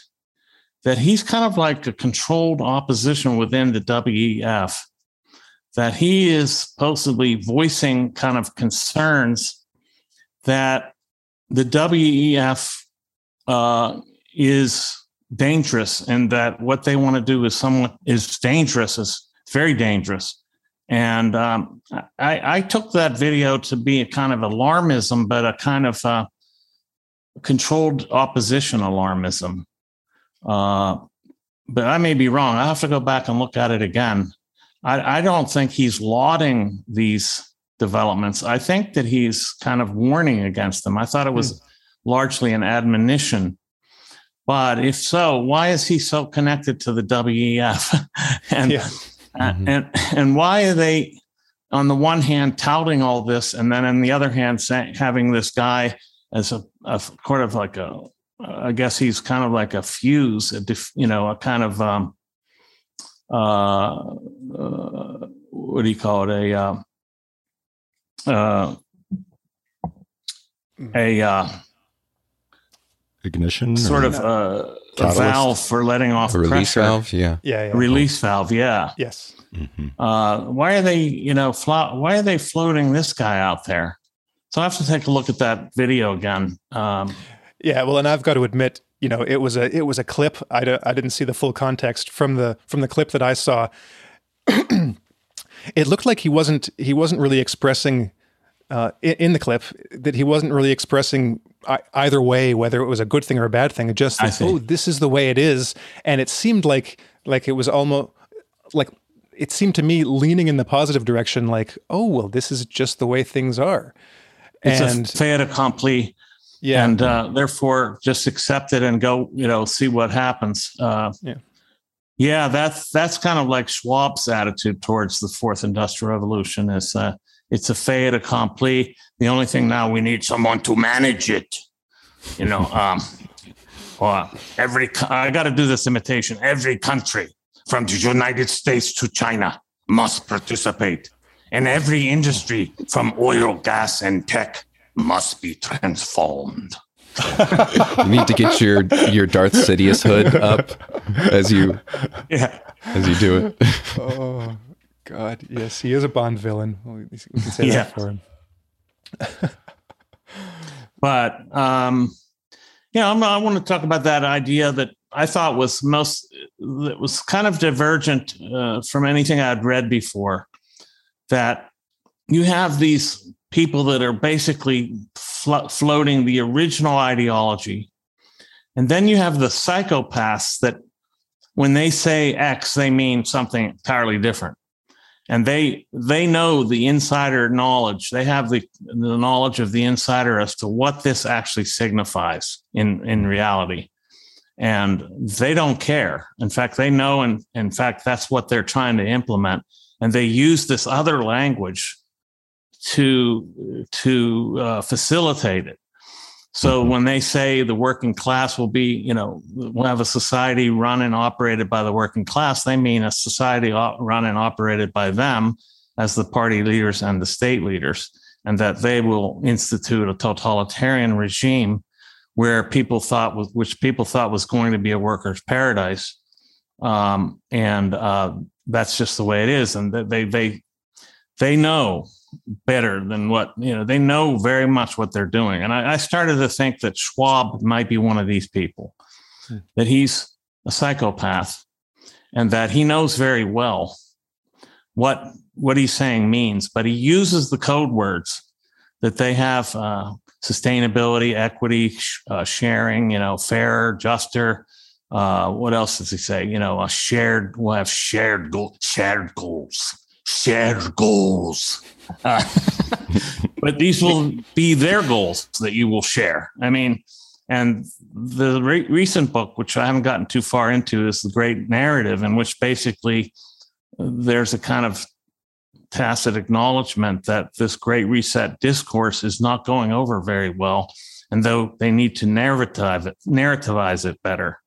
that he's kind of like a controlled opposition within the WEF. That he is supposedly voicing kind of concerns that the WEF uh, is dangerous and that what they want to do is somewhat is dangerous is very dangerous and um, I, I, took that video to be a kind of alarmism, but a kind of uh, controlled opposition alarmism. Uh, but I may be wrong. I have to go back and look at it again. I, I don't think he's lauding these developments. I think that he's kind of warning against them. I thought it was mm. largely an admonition. But if so, why is he so connected to the WEF? [LAUGHS] and, yeah. Mm-hmm. and and why are they on the one hand touting all this, and then on the other hand say, having this guy as a, a sort of like a, I guess he's kind of like a fuse, a dif, you know, a kind of um, uh, uh, what do you call it? A uh, uh, a uh, ignition, sort of uh, a valve for letting off a release pressure. valve. Yeah, yeah, yeah. release valve. Yeah. Yes. Mm-hmm. Uh, why are they, you know, flo- why are they floating this guy out there? So I have to take a look at that video again. Um, yeah, well, and I've got to admit, you know, it was a it was a clip. I d- I didn't see the full context from the from the clip that I saw. it looked like he wasn't he wasn't really expressing uh, in, in, the clip that he wasn't really expressing either way whether it was a good thing or a bad thing. Just that, oh, this is the way it is, and it seemed like like it was almost like it seemed to me leaning in the positive direction. Like, oh well, this is just the way things are. It's and, a fait accompli. Yeah. And uh, therefore, just accept it and go. You know, see what happens. Uh, yeah. Yeah, that's that's kind of like Schwab's attitude towards the fourth industrial revolution. Is uh, it's a fait accompli. The only thing now we need someone to manage it. You know, [LAUGHS] um, or every I got to do this imitation. Every country, from the United States to China, must participate, and every industry, from oil, gas, and tech, must be transformed [LAUGHS] you need to get your your Darth Sidious hood up as you yeah as you do it. oh God, yes, he is a Bond villain. We can say yeah. that for him. [LAUGHS] but um, yeah, I'm, I want to talk about that idea that I thought was most that was kind of divergent uh, from anything I'd read before. That you have these people that are basically flo- floating the original ideology. And then you have the psychopaths that when they say X, they mean something entirely different. And they they know the insider knowledge. They have the, the knowledge of the insider as to what this actually signifies in, in reality. And they don't care. In fact, they know, and in fact, that's what they're trying to implement. And they use this other language to to uh, facilitate it. So when they say the working class will be, you know, we'll have a society run and operated by the working class, they mean a society run and operated by them as the party leaders and the state leaders, and that they will institute a totalitarian regime where people thought was, which people thought was going to be a workers' paradise, um, and uh, that's just the way it is, and that they they they know better than what you know they know very much what they're doing. And i, I started to think that schwab might be one of these people hmm. that he's a psychopath and that he knows very well what what he's saying means but he uses the code words that they have uh, sustainability equity uh, sharing you know fair juster uh, what else does he say? You know a shared we'll have shared goal shared goals shared goals uh, but these will be their goals that you will share. I mean, and the re- recent book, which I haven't gotten too far into, is The Great Narrative, in which basically uh, there's a kind of tacit acknowledgement that this Great Reset discourse is not going over very well. And though they need to narrative it, narrativize it better.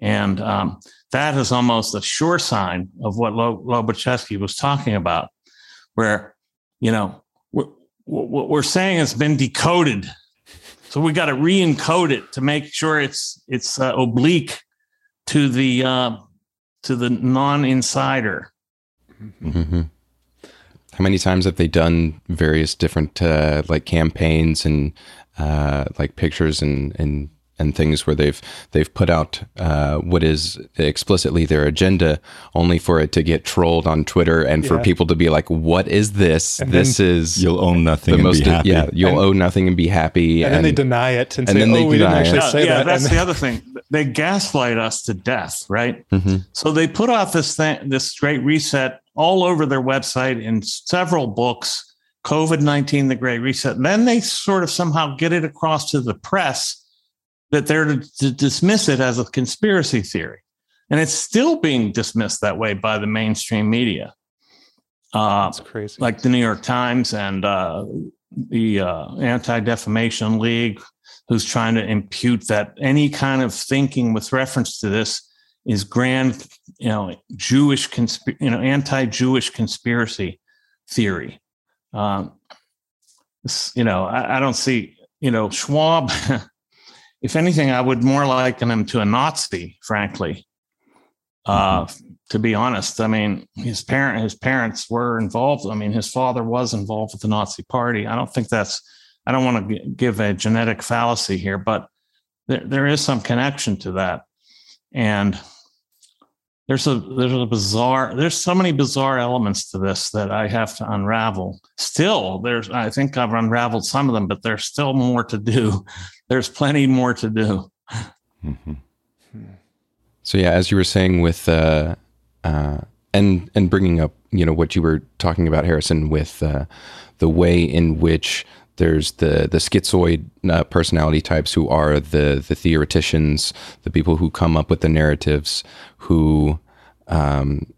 And um, that is almost a sure sign of what Lobaczewski was talking about, where you know, what we're saying has been decoded. So we got to re-encode it to make sure it's it's uh, oblique to the uh, to the non-insider. Mm-hmm. How many times have they done various different uh, like campaigns and uh, like pictures and and and things where they've they've put out uh, what is explicitly their agenda, only for it to get trolled on Twitter and for people to be like, "What is this? And this is you'll own nothing and be happy." Yeah, you'll and, own nothing and be happy. And, and, then they deny it and, and say, then they "Oh, we didn't actually it. say yeah, that." That's the other thing. They gaslight us to death, right? Mm-hmm. So they put out this thing, this great reset all over their website in several books COVID 19, the Great Reset. And then they sort of somehow get it across to the press that they're to, to dismiss it as a conspiracy theory. And it's still being dismissed that way by the mainstream media. Uh, That's crazy. Like the New York Times and uh, the uh, Anti Defamation League, who's trying to impute that any kind of thinking with reference to this is grand, you know, Jewish, consp- you know, anti-Jewish conspiracy theory. Um, you know, I, I, don't see, you know, Schwab. [LAUGHS] if anything, I would more liken him to a Nazi, frankly. Uh, mm-hmm. To be honest, I mean, his parent, his parents were involved. I mean, his father was involved with the Nazi Party. I don't think that's. I don't want to give a genetic fallacy here, but there, there is some connection to that, and there's a there's a bizarre there's so many bizarre elements to this that I have to unravel. Still, there's I think I've unraveled some of them, but there's still more to do. [LAUGHS] There's plenty more to do. Mm-hmm. So yeah, as you were saying with uh, uh, and and bringing up you know what you were talking about Harrison with uh, the way in which there's the the schizoid uh, personality types who are the the theoreticians, the people who come up with the narratives, who um,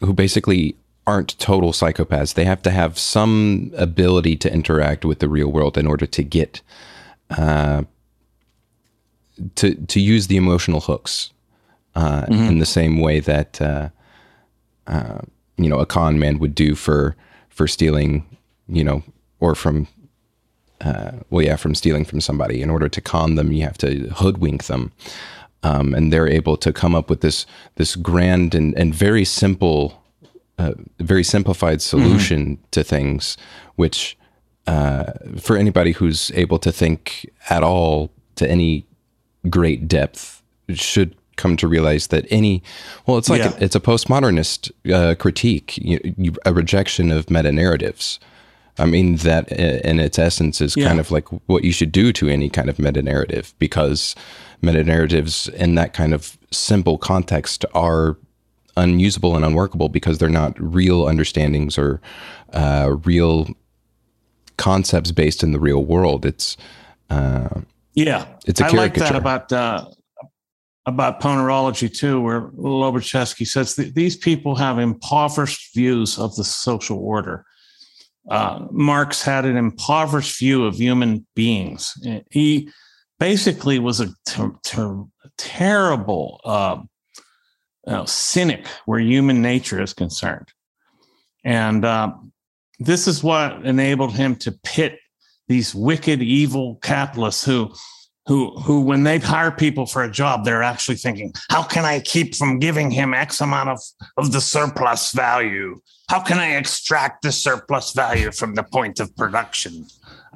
who basically aren't total psychopaths. They have to have some ability to interact with the real world in order to get uh, to to use the emotional hooks uh, mm-hmm. in the same way that uh, uh you know a con man would do for for stealing, you know, or from uh, well, yeah, from stealing from somebody. In order to con them, you have to hoodwink them, um, and they're able to come up with this this grand and and very simple, uh, very simplified mm-hmm. solution mm-hmm. to things, which uh, for anybody who's able to think at all to any great depth should come to realize that any well it's like yeah. a, it's a postmodernist uh, critique you, you, a rejection of meta narratives I mean, that in its essence is yeah. kind of like what you should do to any kind of meta narrative because meta narratives in that kind of simple context are unusable and unworkable because they're not real understandings or uh, real concepts based in the real world. It's uh, yeah, it's a I like that about uh, about ponerology too, where Lobaczewski says these people have impoverished views of the social order uh, Marx had an impoverished view of human beings. He basically was a ter- ter- terrible uh, you know, cynic where human nature is concerned. And uh, this is what enabled him to pit these wicked, evil capitalists who who who when they hire people for a job they're actually thinking how can i keep from giving him x amount of of the surplus value? How can i extract the surplus value from the point of production?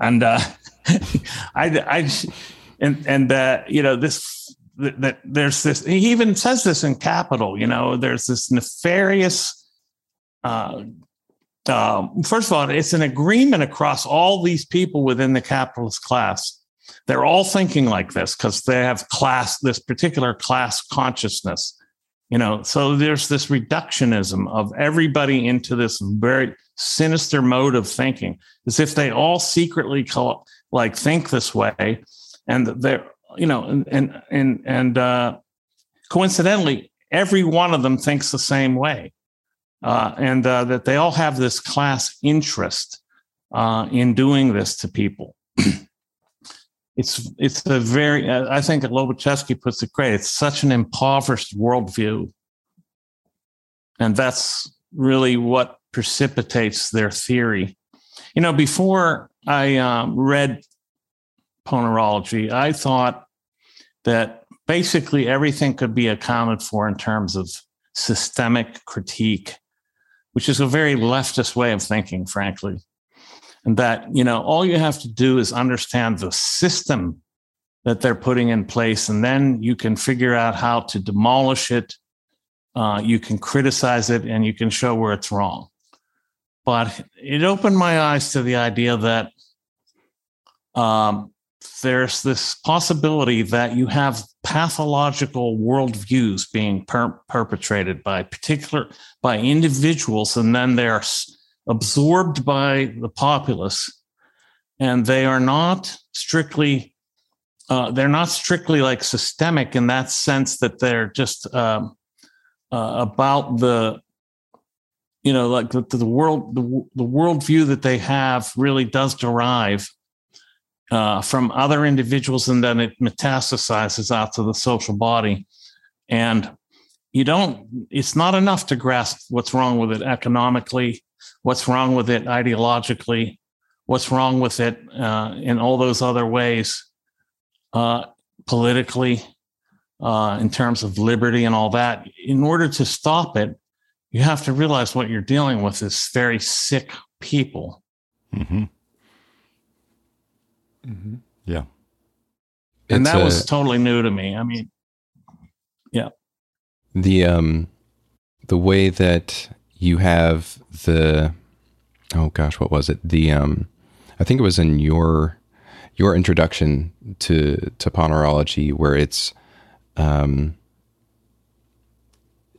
And uh [LAUGHS] i i and and uh you know this that, that there's this he even says this in capital you know there's this nefarious uh um, first of all, it's an agreement across all these people within the capitalist class they're all thinking like this because they have class, this particular class consciousness. You know, so there's this reductionism of everybody into this very sinister mode of thinking, as if they all secretly call, like think this way, and they're you know, and and and and uh, coincidentally, every one of them thinks the same way, uh, and uh, that they all have this class interest uh, in doing this to people [CLEARS THROAT] it's it's a very I think Lobaczewski puts it great. It's such an impoverished worldview, and that's really what precipitates their theory. You know, before I um, read Ponerology, I thought that basically everything could be accounted for in terms of systemic critique, which is a very leftist way of thinking, frankly and that you know all you have to do is understand the system that they're putting in place and then you can figure out how to demolish it. Uh, you can criticize it and you can show where it's wrong. But it opened my eyes to the idea that um, there's this possibility that you have pathological worldviews being per- perpetrated by particular by individuals and then they're absorbed by the populace, and they are not strictly uh, they're not strictly like systemic in that sense that they're just um, uh, about the you know like the, the world the, the worldview that they have really does derive uh, from other individuals and then it metastasizes out to the social body. And you don't it's not enough to grasp what's wrong with it economically what's wrong with it ideologically what's wrong with it uh, in all those other ways uh, politically uh, in terms of liberty and all that in order to stop it you have to realize what you're dealing with is very sick people Mm-hmm. Mm-hmm. Yeah. And it's that a, was totally new to me. I mean, yeah. The um the way that you have the oh gosh, what was it? The um I think it was in your your introduction to to ponerology where it's um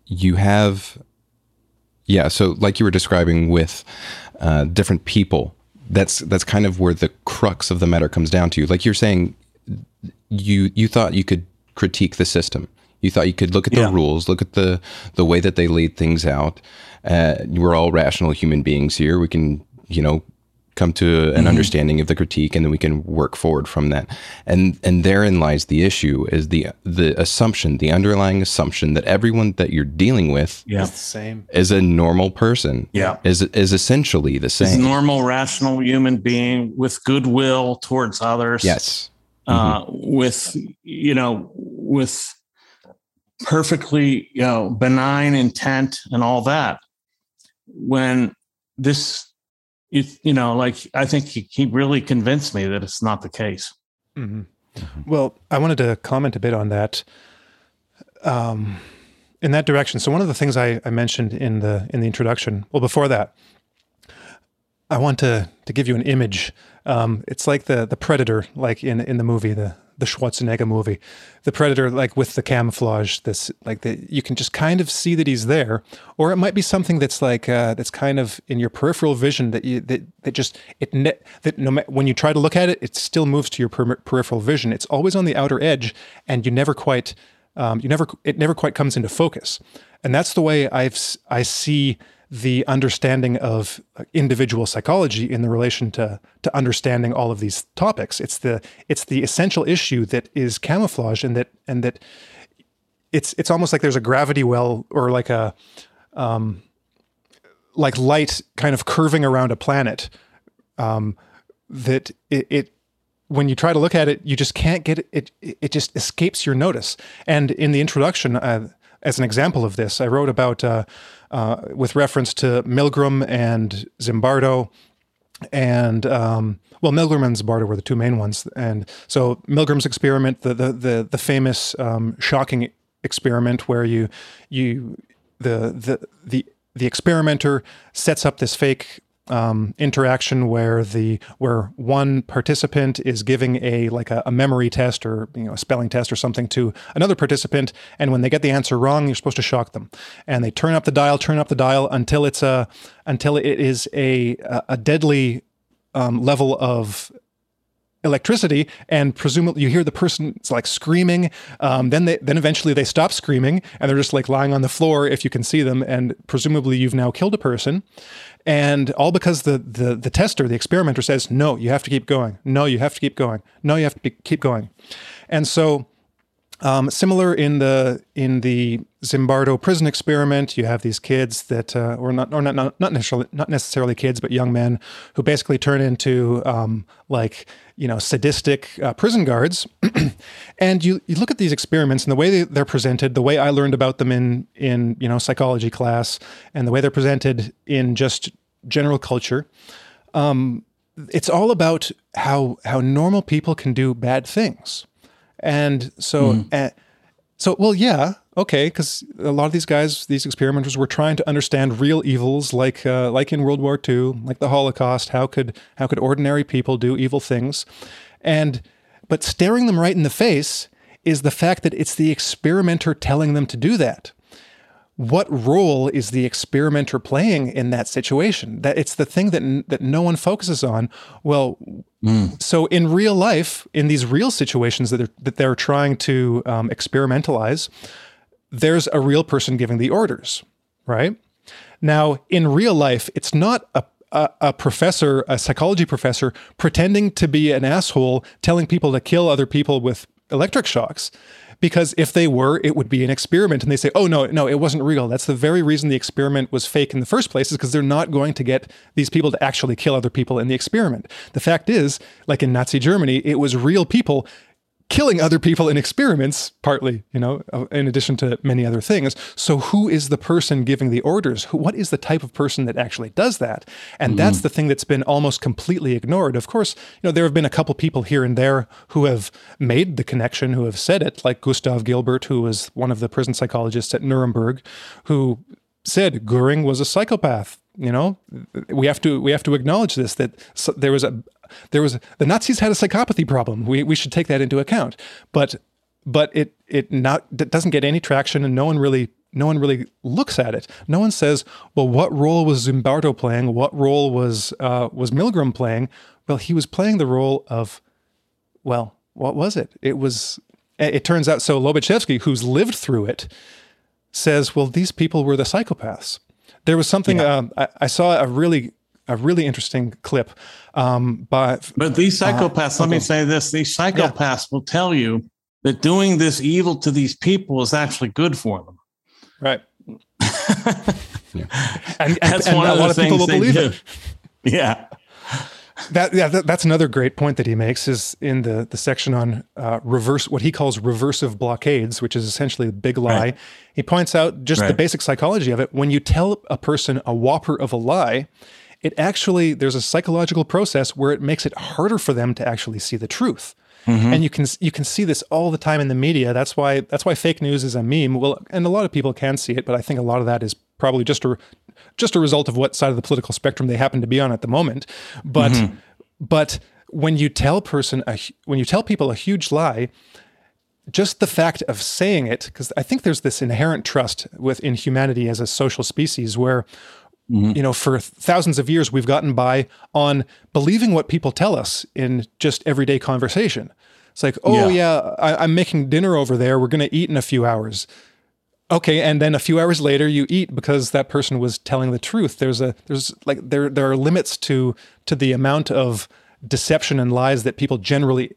you have yeah so like you were describing with uh, different people that's that's kind of where the crux of the matter comes down to. Like you're saying, you you thought you could critique the system. You thought you could look at the yeah. rules, look at the the way that they laid things out. Uh, we're all rational human beings here. We can, you know, come to an mm-hmm. understanding of the critique and then we can work forward from that and and therein lies the issue is the the assumption the underlying assumption that everyone that you're dealing with yeah. is the same is a normal person yeah is is essentially the same is normal rational human being with goodwill towards others yes uh, mm-hmm. with you know with perfectly you know benign intent and all that when this you, you know, like I think he, he really convinced me that it's not the case. Mm-hmm. Mm-hmm. Well, I wanted to comment a bit on that. Um, in that direction. So one of the things I, I mentioned in the in the introduction, well, before that, I want to to give you an image. Um, it's like the the predator, like in in the movie, the the Schwarzenegger movie, the predator, like with the camouflage, this like the you can just kind of see that he's there, or it might be something that's like uh, that's kind of in your peripheral vision that you that that just it ne- that no matter when you try to look at it, it still moves to your per- peripheral vision. It's always on the outer edge, and you never quite um, you never it never quite comes into focus, and that's the way I've I see the understanding of individual psychology in the relation to to understanding all of these topics. It's the it's the essential issue that is camouflage and that and that it's it's almost like there's a gravity well or like a um, like light kind of curving around a planet um, that it, it when you try to look at it, you just can't get it. It, it just escapes your notice. And in the introduction, uh, as an example of this, I wrote about uh, uh, with reference to Milgram and Zimbardo, and um, well, Milgram and Zimbardo were the two main ones. And so Milgram's experiment, the the the, the famous um, shocking experiment where you you the the the the experimenter sets up this fake um, interaction where the where one participant is giving a like a, a, memory test or you know a spelling test or something to another participant, and when they get the answer wrong, you're supposed to shock them, and they turn up the dial, turn up the dial until it's a until it is a a deadly um, level of electricity and presumably you hear the person like screaming um, then they then eventually they stop screaming and they're just like lying on the floor if you can see them and presumably you've now killed a person and all because the the the tester, the experimenter says, "No, you have to keep going. No, you have to keep going. No, you have to keep going." And so, um, similar in the in the Zimbardo prison experiment, you have these kids that, uh, or not, or not, not, not necessarily not necessarily kids, but young men who basically turn into um, like you know sadistic uh, prison guards. [CLEARS THROAT] and you you look at these experiments and the way they, they're presented, the way I learned about them in in you know psychology class, and the way they're presented in just general culture. Um, it's all about how how normal people can do bad things and so, mm. uh, so well, yeah, okay, because a lot of these guys, these experimenters, were trying to understand real evils, like uh, like in World War II, like the Holocaust. How could how could ordinary people do evil things? And but staring them right in the face is the fact that it's the experimenter telling them to do that. what role is the experimenter playing in that situation? That it's the thing that that no one focuses on. Well, mm. so in real life, in these real situations that they're, that they're trying to um, experimentalize, there's a real person giving the orders, right? Now, in real life, it's not a a, professor, a psychology professor, pretending to be an asshole, telling people to kill other people with electric shocks because if they were, it would be an experiment. And they say, oh, no, no, it wasn't real. That's the very reason the experiment was fake in the first place, is because they're not going to get these people to actually kill other people in the experiment. The fact is, like in Nazi Germany, it was real people killing other people in experiments, partly, you know, uh, in addition to many other things. So, who is the person giving the orders? Who, what is the type of person that actually does that? And mm that's the thing that's been almost completely ignored. Of course, you know, there have been a couple people here and there who have made the connection, who have said it, like Gustav Gilbert, who was one of the prison psychologists at Nuremberg, who said Goering was a psychopath. You know, we have to we have to acknowledge this that there was a there was the Nazis had a psychopathy problem. We we should take that into account. But but it it not it doesn't get any traction, and no one really no one really looks at it. No one says, well, what role was Zimbardo playing? What role was uh, was Milgram playing? Well, he was playing the role of, well, what was it? It was. It turns out so. Lobaczewski, who's lived through it, says, well, these people were the psychopaths. There was something yeah. um, I, I, saw a really a really interesting clip. Um, but but these uh, psychopaths, uh, let me say this: these psychopaths yeah. will tell you that doing this evil to these people is actually good for them. Right. yeah. [LAUGHS] And, and, and a lot of people will believe do. it. Yeah. That yeah, that, that's another great point that he makes is in the the section on uh, reverse what he calls reversive blockades, which is essentially a big lie. Right. He points out just right. the basic psychology of it. When you tell a person a whopper of a lie, it actually there's a psychological process where it makes it harder for them to actually see the truth. Mm-hmm. And you can you can see this all the time in the media. That's why that's why fake news is a meme. Well, and a lot of people can see it, but I think a lot of that is probably just a just a result of what side of the political spectrum they happen to be on at the moment. But mm-hmm. but when you tell person a, when you tell people a huge lie, just the fact of saying it, because I think there's this inherent trust within humanity as a social species where Mm-hmm. You know, for thousands of years, we've gotten by on believing what people tell us in just everyday conversation. It's like, oh, yeah, yeah I, am making dinner over there. We're going to eat in a few hours okay and then a few hours later you eat because that person was telling the truth there's a there's like there there are limits to to the amount of deception and lies that people generally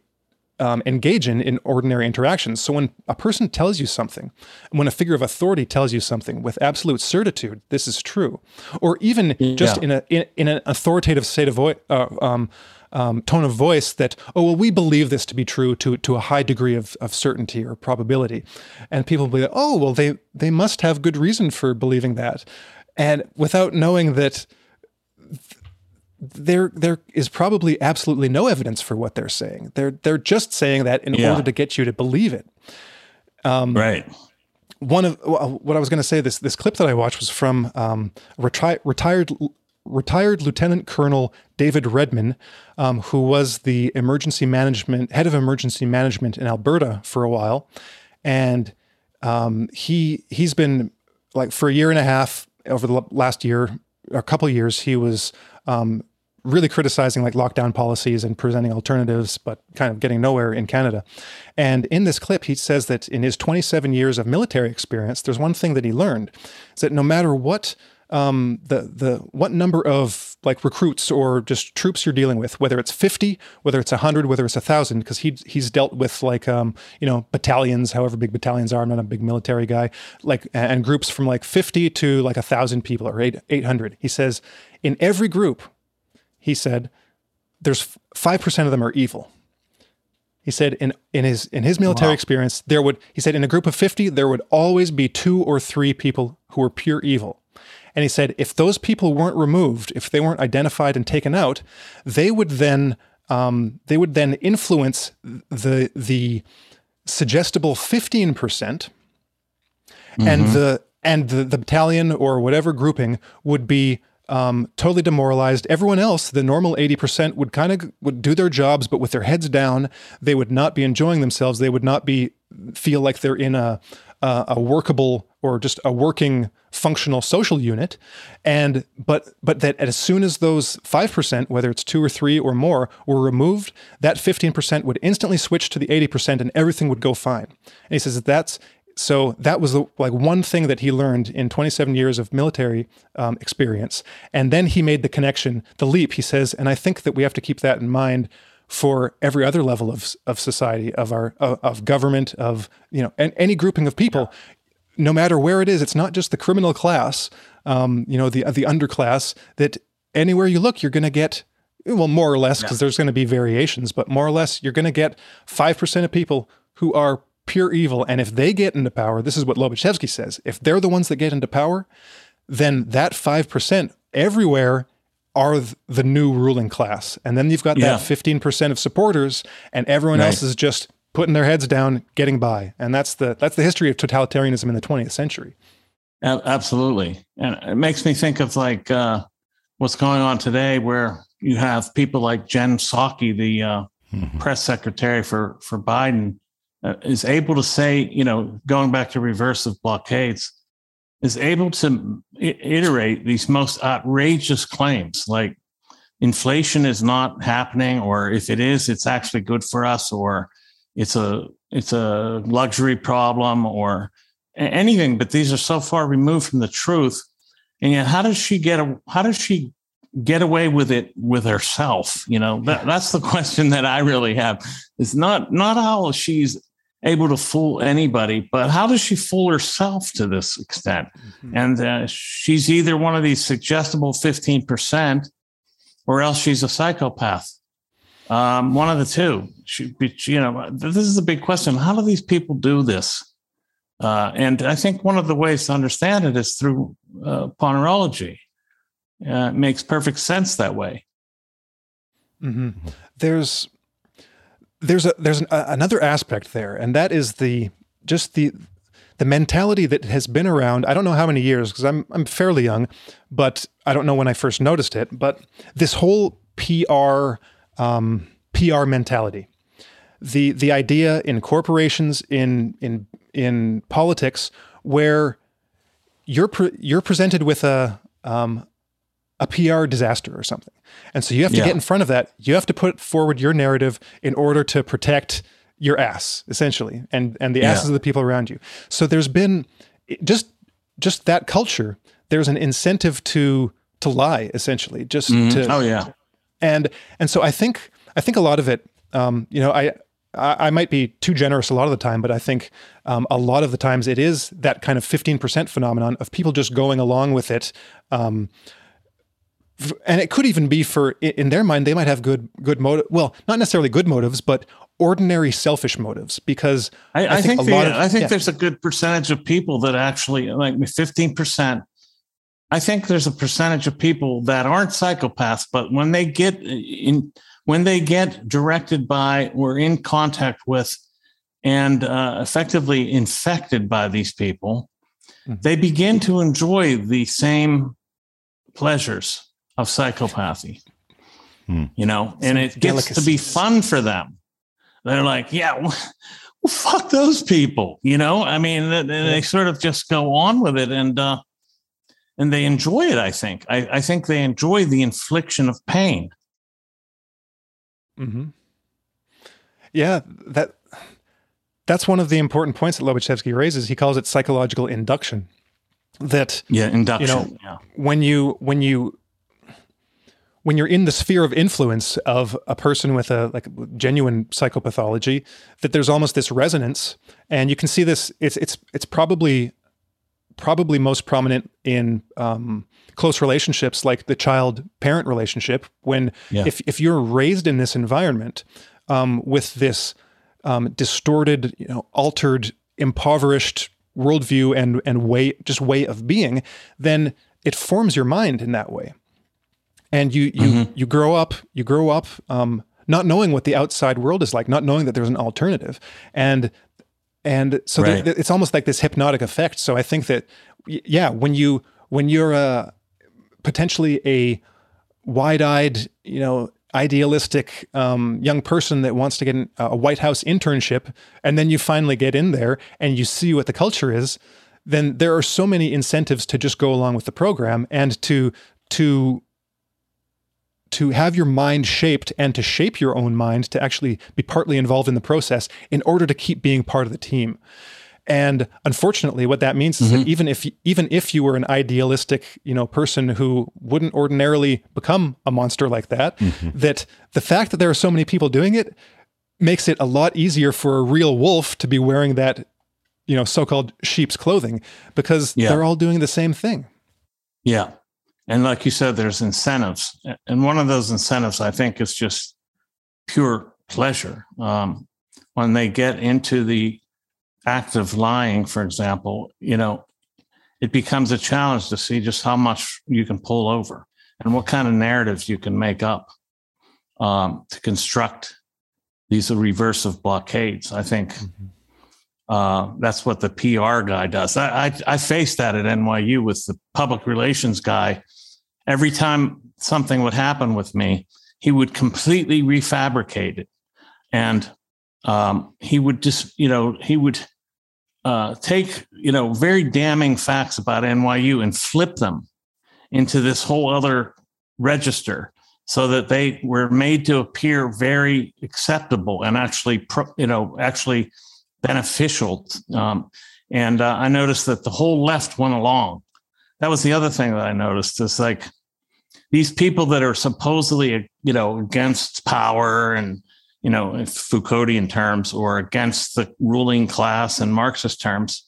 um, engage in in ordinary interactions so when a person tells you something when a figure of authority tells you something with absolute certitude this is true or even just in a in, in, an authoritative state of voice uh, um, um, tone of voice that, oh, well, we believe this to be true to, to a high degree of, of certainty or probability. And people will be like, oh, well, they, they must have good reason for believing that. And without knowing that there there is probably absolutely no evidence for what they're saying. They're they're just saying that in yeah. order to get you to believe it. Um, right. One of what I was going to say this this clip that I watched was from um, reti- retired retired Lieutenant Colonel David Redman, um, who was the emergency management head of emergency management in Alberta for a while, and um, he he's been like for a year and a half over the last year, a couple years, he was um, really criticizing like lockdown policies and presenting alternatives, but kind of getting nowhere in Canada. And in this clip, he says that in his 27 years of military experience, there's one thing that he learned: is that no matter what um, the the what number of like recruits or just troops you're dealing with, whether it's 50, whether it's 100, whether it's a thousand, because he he's dealt with like um, you know battalions, however big battalions are. I'm not a big military guy, like and groups from like 50 to like a thousand people or eight 800. He says in every group, he said, there's five percent of them are evil. He said in in his in his military wow. experience, there would he said in a group of 50, there would always be two or three people who were pure evil. And he said if those people weren't removed, if they weren't identified and taken out, they would then um, they would then influence the the suggestible fifteen percent, mm-hmm. and the and the, the battalion or whatever grouping would be um, totally demoralized. Everyone else, the normal 80%, would kind of would do their jobs, but with their heads down. They would not be enjoying themselves. They would not be feel like they're in a uh, a workable or just a working functional social unit and but but that as soon as those 5% whether it's 2 or 3 or more were removed that 15% would instantly switch to the 80% and everything would go fine and he says that that's so that was the, like one thing that he learned in 27 years of military um, experience. And then he made the connection the leap. He says and i think that we have to keep that in mind for every other level of, of society of our of, of government of you know and any grouping of people. No matter where it is it's not just the criminal class um, you know the the underclass that anywhere you look you're going to get well more or less because yeah. there's going to be variations but more or less you're going to get 5% of people who are pure evil and if they get into power this is what Lobaczewski says if they're the ones that get into power then that 5% everywhere are the new ruling class. And then you've got yeah. that 15% of supporters and everyone right. else is just putting their heads down, getting by. And that's the that's the history of totalitarianism in the 20th century. Absolutely. And it makes me think of like uh, what's going on today where you have people like Jen Psaki, the uh, mm-hmm. press secretary for for Biden, uh, Uh, is able to say, you know, going back to reversive blockades, is able to iterate these most outrageous claims like inflation is not happening or if it is it's actually good for us or it's a it's a luxury problem or anything. But these are so far removed from the truth. And yet how does she get a, how does she get away with it with herself? You know that, that's the [LAUGHS] question that i really have. It's not not how she's able to fool anybody, but how does she fool herself to this extent? Mm-hmm. And uh, she's either one of these suggestible 15% or else she's a psychopath. Um, one of the two. She, you know, this is a big question. How do these people do this? Uh, and I think one of the ways to understand it is through uh, ponerology. Uh, it makes perfect sense that way. Mm-hmm. There's there's a there's an, another aspect there, and that is the just the the mentality that has been around. I don't know how many years because I'm I'm fairly young, but I don't know when I first noticed it. But this whole PR um, PR mentality, the the idea in corporations in in in politics where you're pre- you're presented with a um, a PR disaster or something. And so you have to yeah. get in front of that. You have to put forward your narrative in order to protect your ass, essentially, and and the yeah. asses of the people around you. So there's been just just that culture. There's an incentive to to lie, essentially, just mm-hmm. to. Oh yeah. And and so I think I think a lot of it. Um, you know, I I, might be too generous a lot of the time, but I think um, a lot of the times it is that kind of 15% phenomenon of people just going along with it. Um, and it could even be for in their mind they might have good good motive well not necessarily good motives but ordinary selfish motives because i, I, I think, think the, of, i think yeah. there's a good percentage of people that actually like 15% i think there's a percentage of people that aren't psychopaths but when they get in when they get directed by or in contact with and uh, effectively infected by these people mm-hmm. they begin to enjoy the same pleasures of psychopathy. Hmm. You know, and it gets to be fun for them. They're like, yeah, [LAUGHS] well, fuck those people. You know, I mean, they, they sort of just go on with it and uh, and they enjoy it. I think. I, I think they enjoy the infliction of pain. Hmm. Yeah, that that's one of the important points that Lobaczewski raises. He calls it psychological induction. That yeah, induction. You know, yeah. when you when you when you're in the sphere of influence of a person with a like genuine psychopathology, that there's almost this resonance, and you can see this. It's it's it's probably probably most prominent in um, close relationships like the child parent relationship. When yeah. if if you're raised in this environment um, with this um, distorted, you know, altered, impoverished worldview and and way just way of being, then it forms your mind in that way and you you mm-hmm. you grow up you grow up um, not knowing what the outside world is like, not knowing that there's an alternative, and and so right. there, it's almost like this hypnotic effect. So I think that yeah, when you when you're a potentially a wide-eyed, you know, idealistic um, young person that wants to get an, a White House internship, and then you finally get in there and you see what the culture is, then there are so many incentives to just go along with the program and to to to have your mind shaped and to shape your own mind to actually be partly involved in the process in order to keep being part of the team. And unfortunately, what that means is mm-hmm. that even if even if you were an idealistic, you know, person who wouldn't ordinarily become a monster like that, mm-hmm. that the fact that there are so many people doing it makes it a lot easier for a real wolf to be wearing that, you know, so-called sheep's clothing because yeah. they're all doing the same thing. Yeah. And like you said, there's incentives. And one of those incentives, I think, is just pure pleasure. Um, when they get into the act of lying, for example, you know, it becomes a challenge to see just how much you can pull over and what kind of narratives you can make up um, to construct these reversive blockades. I think mm-hmm. uh, that's what the PR guy does. I, I, I faced that at NYU with the public relations guy. Every time something would happen with me, he would completely refabricate it. And um, he would just, you know, he would uh, take you know very damning facts about NYU and flip them into this whole other register so that they were made to appear very acceptable and actually you know actually beneficial um, and uh, i noticed that the whole left went along that was the other thing that i noticed is like these people that are supposedly you know against power and you know, Foucauldian terms or against the ruling class in Marxist terms,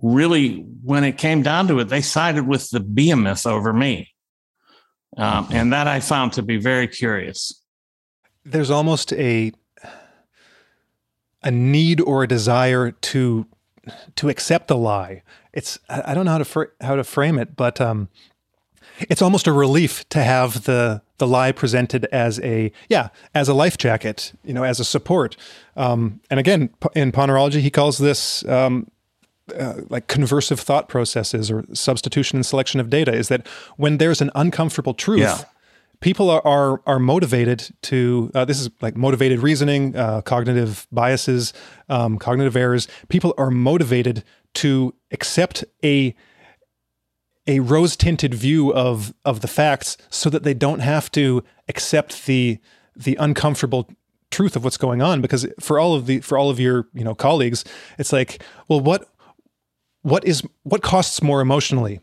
really, when it came down to it, they sided with the behemoth over me. Um, and that I found to be very curious. There's almost a a need or a desire to to accept the lie. It's I don't know how to fr- how to frame it, but um, it's almost a relief to have the the lie presented as a yeah as a life jacket you know as a support um, and again in ponerology he calls this um, uh, like conversive thought processes or substitution and selection of data is that when there's an uncomfortable truth yeah. people are, are are motivated to uh, this is like motivated reasoning uh, cognitive biases um, cognitive errors people are motivated to accept a a rose tinted view of of the facts so that they don't have to accept the the uncomfortable truth of what's going on because for all of the for all of your you know colleagues it's like well what what is what costs more emotionally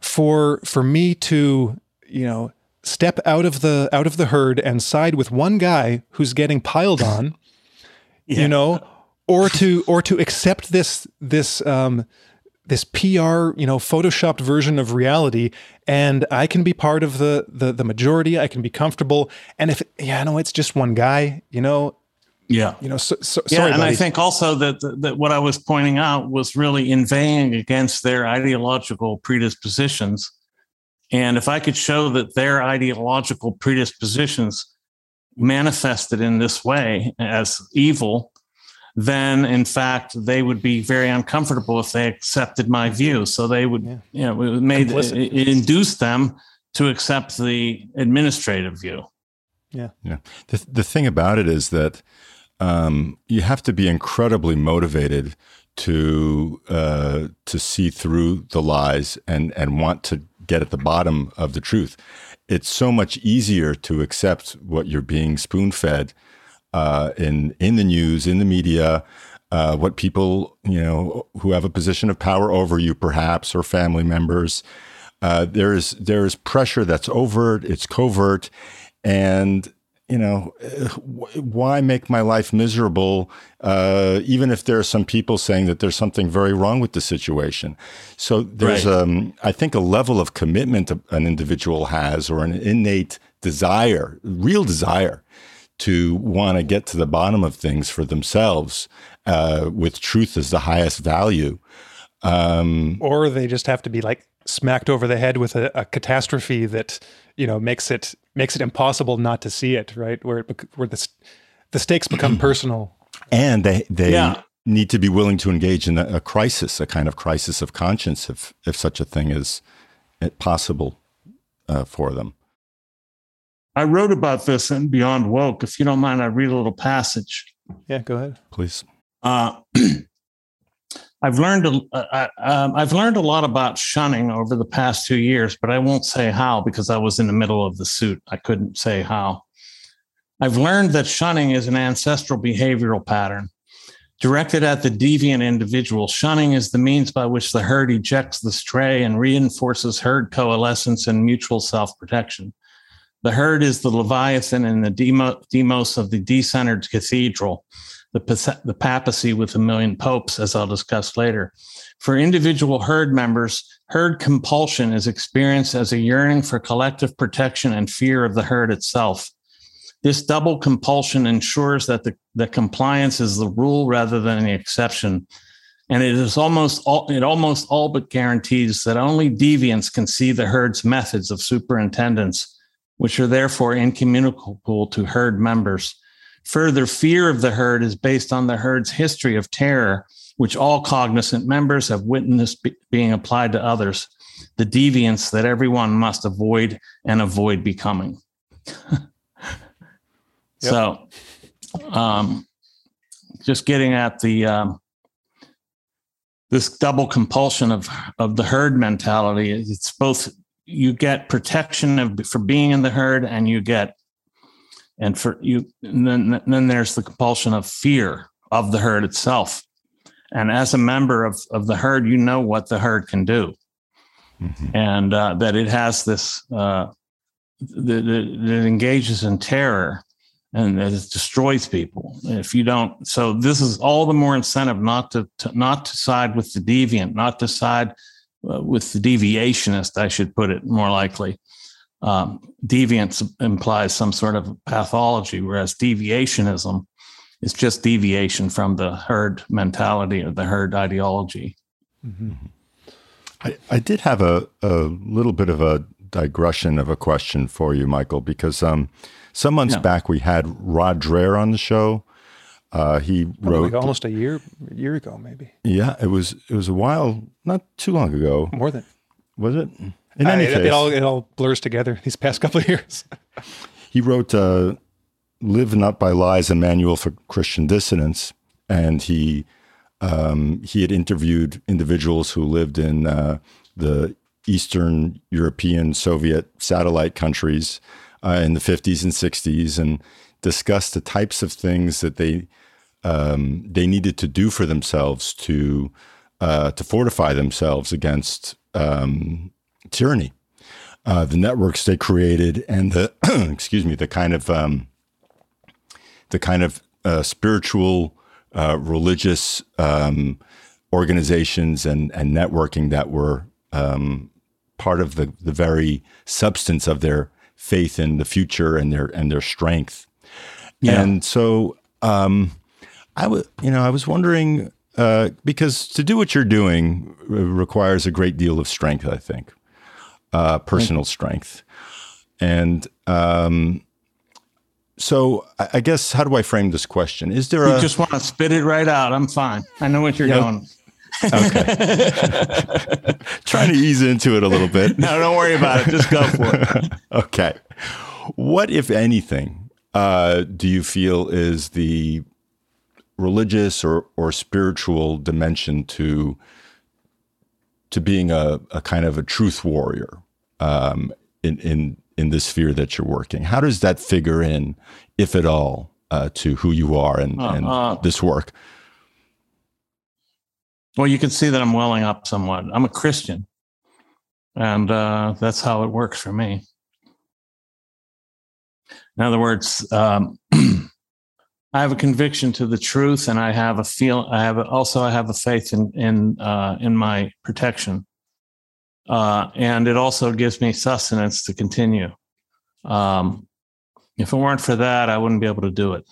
for for me to you know step out of the out of the herd and side with one guy who's getting piled on [LAUGHS] yeah. you know or to or to accept this this um this PR, you know, photoshopped version of reality, and I can be part of the the, the majority. I can be comfortable, and if yeah, no, it's just one guy, you know. Yeah, you know, so, so, yeah, sorry, and buddy. I think also that that what I was pointing out was really inveighing against their ideological predispositions, and if I could show that their ideological predispositions manifested in this way as evil then in fact they would be very uncomfortable if they accepted my view. So they would, yeah. you know, it made it, it induced them to accept the administrative view. Yeah, yeah. The the thing about it is that um, you have to be incredibly motivated to uh, to see through the lies and and want to get at the bottom of the truth. It's so much easier to accept what you're being spoon fed uh, in in the news, in the media, uh, what people you know who have a position of power over you, perhaps, or family members. Uh, there's there's pressure that's overt, it's covert, and you know why make my life miserable uh, even if there are some people saying that there's something very wrong with the situation so there's right. um, i think a level of commitment an individual has or an innate desire real desire to want to get to the bottom of things for themselves uh, with truth as the highest value. Um, or they just have to be like smacked over the head with a, a, catastrophe that you know makes it makes it impossible not to see it, right? Where it, where the the stakes become [CLEARS THROAT] personal, and they they yeah. need to be willing to engage in a, a, crisis, a kind of crisis of conscience, if if such a thing is possible uh, for them. I wrote about this in Beyond Woke. If you don't mind, I read a little passage. Yeah, go ahead, please. Uh, [CLEARS THROAT] I've learned a, uh, um, I've learned a lot about shunning over the past two years, but I won't say how because I was in the middle of the suit. I couldn't say how. I've learned that shunning is an ancestral behavioral pattern directed at the deviant individual. Shunning is the means by which the herd ejects the stray and reinforces herd coalescence and mutual self protection. The herd is the Leviathan and the demos of the decentered cathedral the, papacy with a million popes, as I'll discuss later. For individual herd members, herd compulsion is experienced as a yearning for collective protection and fear of the herd itself. This double compulsion ensures that the, the compliance is the rule rather than the exception. And it is almost all, it almost all but guarantees that only deviants can see the herd's methods of superintendence, which are therefore incommunicable to herd members. Further, fear of the herd is based on the herd's history of terror, which all cognizant members have witnessed be- being applied to others, the deviance that everyone must avoid and avoid becoming. yep. [LAUGHS] So, um, just getting at the um, this double compulsion of of the herd mentality. It's both you get protection of for being in the herd, and you get and for you and then then there's the compulsion of fear of the herd itself. And as a member of, of the herd you know what the herd can do. Mm-hmm. and uh, that it has this uh, that, it engages in terror and that it destroys people. If you don't so this is all the more incentive not to, to not to side with the deviant not to side with the deviationist i should put it more likely um, deviance implies some sort of pathology, whereas deviationism is just deviation from the herd mentality or the herd ideology. Mm-hmm. I, I did have a, a little bit of a digression of a question for you, Michael, because um, some months yeah. back we had Rod Dreher on the show. Uh, he wrote like almost a year, year ago, maybe. Yeah, it was. It was a while, not too long ago. More than was it? In any case, it all it all blurs together these past couple of years. he wrote uh, "Live Not by Lies: A Manual for Christian Dissidents," and he um, he had interviewed individuals who lived in uh, the Eastern European Soviet satellite countries uh, in the 50s and 60s, and discussed the types of things that they um, they needed to do for themselves to uh, to fortify themselves against um, tyranny, uh, the networks they created, and the [CLEARS THROAT] excuse me, the kind of um, the kind of uh, spiritual, uh, religious um, organizations and and networking that were um, part of the the very substance of their faith in the future and their and their strength. Yeah. And so um, I was, you know, I was wondering uh, because to do what you're doing requires a great deal of strength, I think uh, personal strength. And um, so, I guess, how do I frame this question? Is there you a. just want to spit it right out. I'm fine. I know what you're yeah. doing. okay. [LAUGHS] Trying to ease into it a little bit. [LAUGHS] no, don't worry about it. Just go for it. [LAUGHS] okay. What, if anything, uh, do you feel is the religious or, or spiritual dimension to to being a, a kind of a truth warrior um, in, in, in the sphere that you're working? How does that figure in, if at all, uh, to who you are and, uh, and uh, this work? Well, you can see that I'm welling up somewhat. I'm a Christian, and uh, that's how it works for me. In other words, um, [CLEARS THROAT] I have a conviction to the truth, and I have a feel. I have also I have a faith in in uh, in my protection, uh, and it also gives me sustenance to continue. Um, if it weren't for that, I wouldn't be able to do it.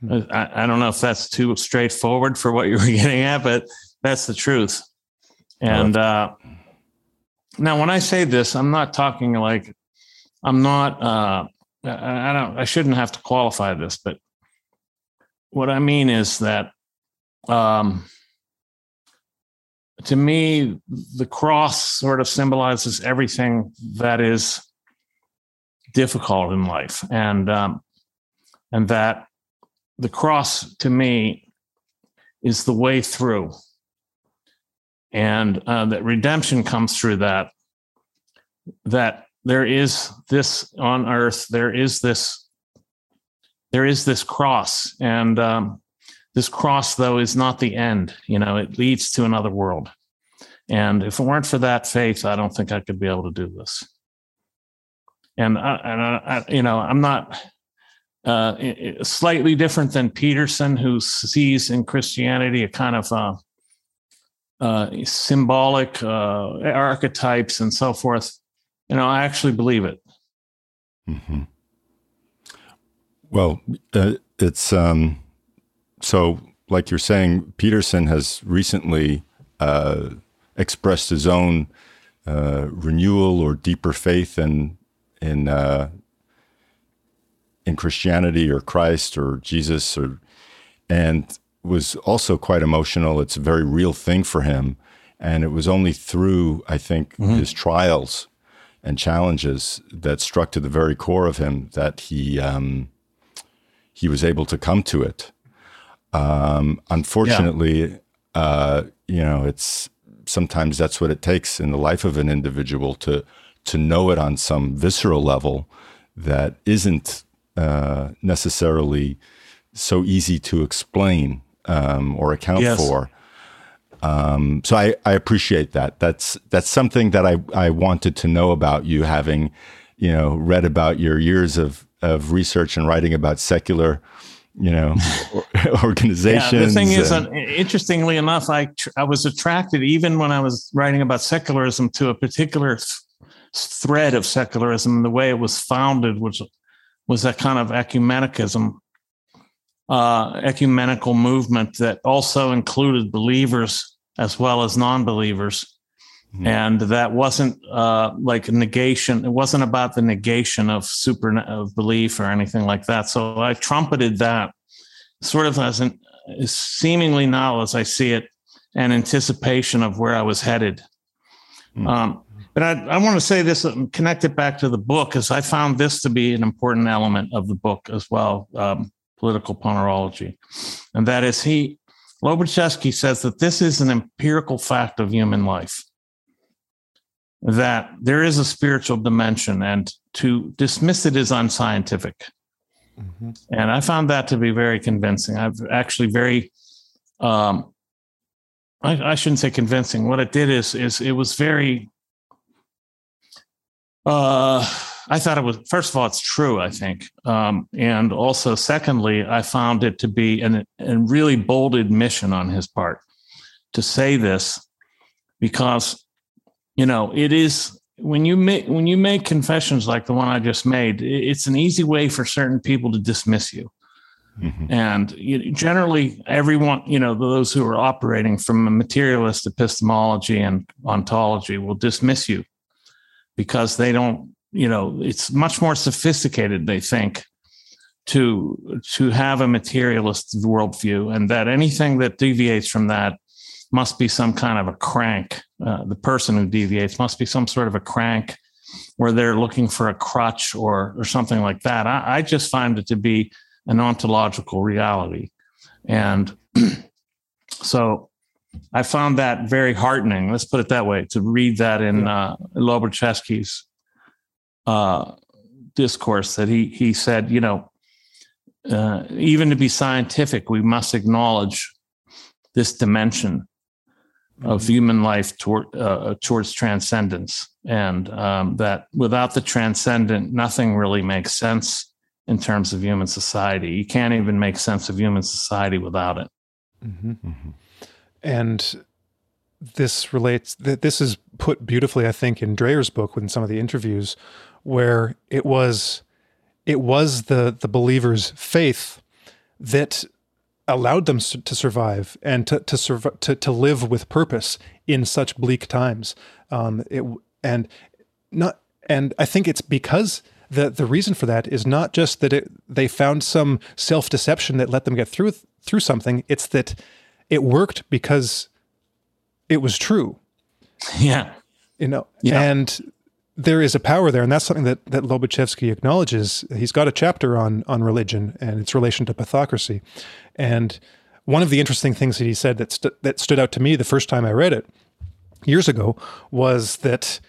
Hmm. I, I, don't know if that's too straightforward for what you were [LAUGHS] getting at, but that's the truth. And uh, now, when I say this, I'm not talking like I'm not uh, I don't, I shouldn't have to qualify this, but what I mean is that um, to me, the cross sort of symbolizes everything that is difficult in life, and um, and that the cross to me is the way through, and uh, that redemption comes through that. That there is this on earth, there is this, there is this cross, and um, this cross though is not the end. You know, it leads to another world, and if it weren't for that faith, I don't think I could be able to do this. And I, and I, you know, I'm not uh, slightly different than Peterson, who sees in Christianity a kind of uh, uh, symbolic uh, archetypes and so forth. You know, I actually believe it. Mm-hmm. Well, uh, it's um, so like you're saying, Peterson has recently uh, expressed his own renewal or deeper faith in in in Christianity or Christ or Jesus or and was also quite emotional. It's a very real thing for him. And it was only through, I think, mm-hmm. his trials and challenges that struck to the very core of him that he um, he was able to come to it. Um, unfortunately, yeah. uh, you know, it's sometimes that's what it takes in the life of an individual to to know it on some visceral level that isn't uh, necessarily so easy to explain um, or account yes. for. Um, so I, I appreciate that. That's that's something that I, I wanted to know about you, having you know read about your years of of research and writing about secular you know [LAUGHS] organizations. Yeah, the thing and, is, uh, interestingly enough, I I was attracted even when I was writing about secularism to a particular th- thread of secularism and the way it was founded, which was that kind of ecumenicism, uh, ecumenical movement that also included believers as well as non-believers. Mm-hmm. And that wasn't uh, like a negation. It wasn't about the negation of super of belief or anything like that. So I trumpeted that sort of as an seemingly now, as I see it, an anticipation of where I was headed. Mm-hmm. Um, but I, I want to say this, um, connect it back to the book, because I found this to be an important element of the book as well, um, political ponerology. And that is he, Lobaczewski says that this is an empirical fact of human life, that there is a spiritual dimension, and to dismiss it is unscientific. Mm-hmm. And I found that to be very convincing. I've actually very, um, I, I, shouldn't say convincing. What it did is, is it was very uh, I thought it was, first of all, it's true, I think. Um, and also, secondly, I found it to be an, a really bold admission on his part to say this because, you know, it is when you make when you make confessions like the one I just made, it's an easy way for certain people to dismiss you. Mm-hmm. And you, generally, everyone, you know, those who are operating from a materialist epistemology and ontology will dismiss you because they don't, you know, it's much more sophisticated, they think, to to have a materialist worldview, and that anything that deviates from that must be some kind of a crank. Uh, the person who deviates must be some sort of a crank, where they're looking for a crutch or or something like that. I, I just find it to be an ontological reality, and [CLEARS THROAT] so I found that very heartening. Let's put it that way. To read that in uh, Lobaczewski's uh, discourse, that he he said, you know, uh, even to be scientific, we must acknowledge this dimension of mm-hmm. human life toward, uh, towards transcendence, and um, that without the transcendent, nothing really makes sense in terms of human society. You can't even make sense of human society without it. Mm-hmm. Mm-hmm. And this relates, this is put beautifully, I think, in Dreher's book in some of the interviews, where it was, it was the, the believer's faith that allowed them to survive and to to, survive, to to live with purpose in such bleak times. Um, it and not and I think it's because the the reason for that is not just that it, they found some self deception that let them get through through something. It's that it worked because it was true. Yeah. You know, yeah. and there is a power there, and that's something that that Lobaczewski acknowledges. He's got a chapter on on religion and its relation to pathocracy, and one of the interesting things that he said that st- that stood out to me the first time I read it years ago was that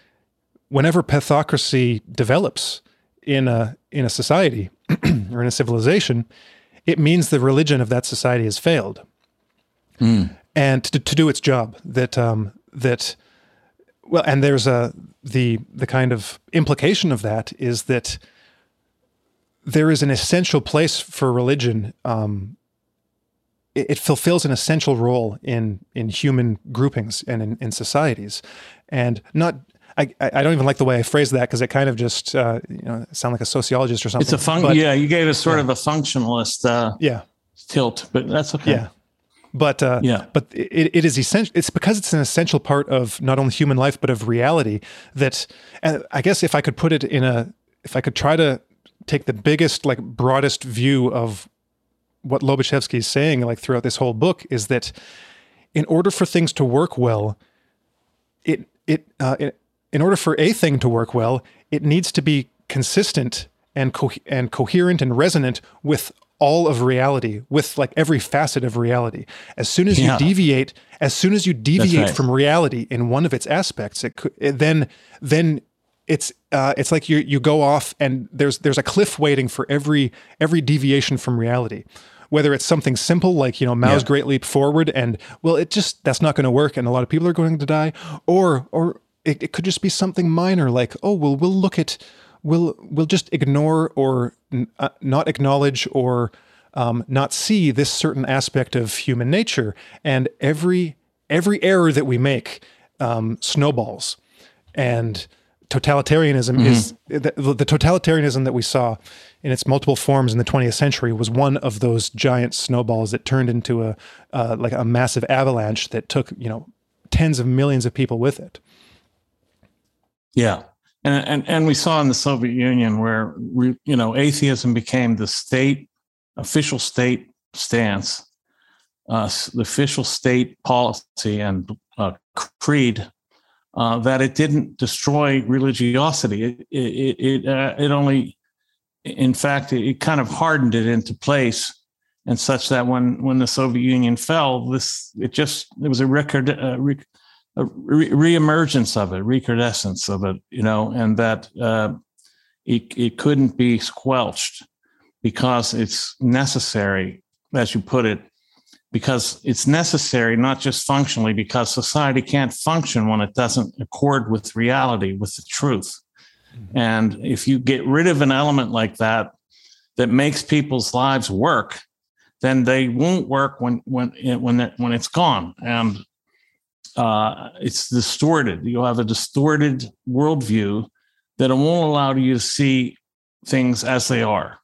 whenever pathocracy develops in a in a society [CLEARS THROAT] or in a civilization, it means the religion of that society has failed, mm. and to, to do its job. That um, that well, and there's a the the kind of implication of that is that there is an essential place for religion. Um, it, it, fulfills an essential role in in human groupings and in, in societies, and not. I, I don't even like the way I phrase that because it kind of just uh, you know sound like a sociologist or something. It's a fun. yeah, you gave us sort yeah. of a functionalist. Uh, yeah. Tilt, but that's okay. Yeah. But uh, yeah, but it, it is essential. It's because it's an essential part of not only human life but of reality. That, and I guess if I could put it in a, if I could try to take the biggest, like broadest view of what Lobaczewski is saying, like throughout this whole book, is that in order for things to work well, it it, uh, it in order for a thing to work well, it needs to be consistent and co- and coherent and resonant with all of reality with like every facet of reality. As soon as yeah. you deviate, as soon as you deviate right. from reality in one of its aspects, it, it then then it's uh, it's like you you go off and there's there's a cliff waiting for every every deviation from reality. Whether it's something simple like you know Mao's yeah. Great Leap Forward, and well, it just that's not going to work, and a lot of people are going to die, or or it, it could just be something minor like oh well we'll look at we'll we'll just ignore or uh, not acknowledge or um, not see this certain aspect of human nature, and every every error that we make um, snowballs, and totalitarianism mm-hmm. is the, the, totalitarianism that we saw in its multiple forms in the 20th century was one of those giant snowballs that turned into a uh, like a massive avalanche that took you know tens of millions of people with it. Yeah, and and and we saw in the Soviet Union where you know atheism became the state official state stance, uh, the official state policy and uh, creed. Uh, that it didn't destroy religiosity. It it it, uh, it only, in fact, it, it kind of hardened it into place and such that when when the Soviet Union fell, this it just it was a record uh, a re- reemergence of it, recrudescence of it, you know, and that uh, it, it couldn't be squelched because it's necessary, as you put it, because it's necessary not just functionally, because society can't function when it doesn't accord with reality, with the truth. Mm-hmm. And if you get rid of an element like that, that makes people's lives work, then they won't work when when when when it's gone. And uh, it's distorted. You'll have a distorted worldview that won't allow you to see things as they are.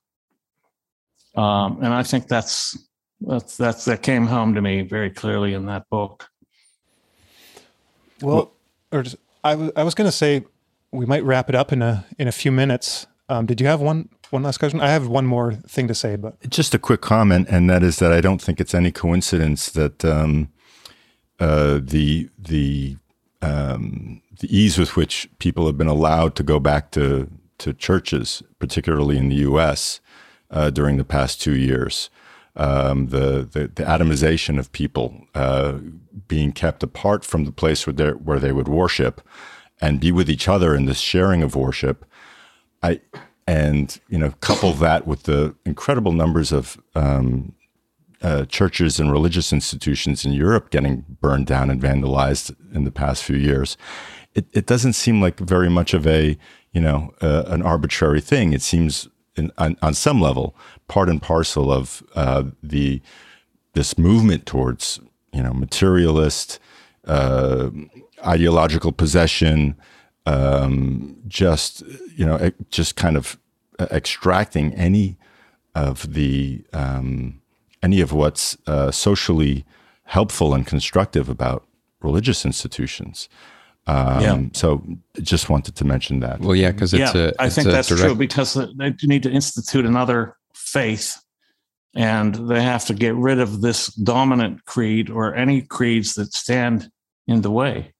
Um, and I think that's that's that's that came home to me very clearly in that book. Well, or just, I, w- I was going to say we might wrap it up in a in a few minutes. Um, did you have one one last question? I have one more thing to say, but just a quick comment, and that is that I don't think it's any coincidence that um, uh, the the um, the ease with which people have been allowed to go back to to churches, particularly in the U.S. Uh, during the past two years, um, the, the, the atomization of people uh, being kept apart from the place where they where they would worship and be with each other in this sharing of worship. I and you know couple that with the incredible numbers of um, uh, churches and religious institutions in Europe getting burned down and vandalized in the past few years, it, it doesn't seem like very much of a you know uh, an arbitrary thing. It seems in, on, on, some level part and parcel of uh, the this movement towards you know materialist uh, ideological possession, um, just you know just kind of uh, extracting any of the um, any of what's uh, socially helpful and constructive about religious institutions. Um, yeah. So just wanted to mention that. Well, yeah, because it's yeah, a, I think that's direct... true because they need to institute another faith and they have to get rid of this dominant creed or any creeds that stand in the way.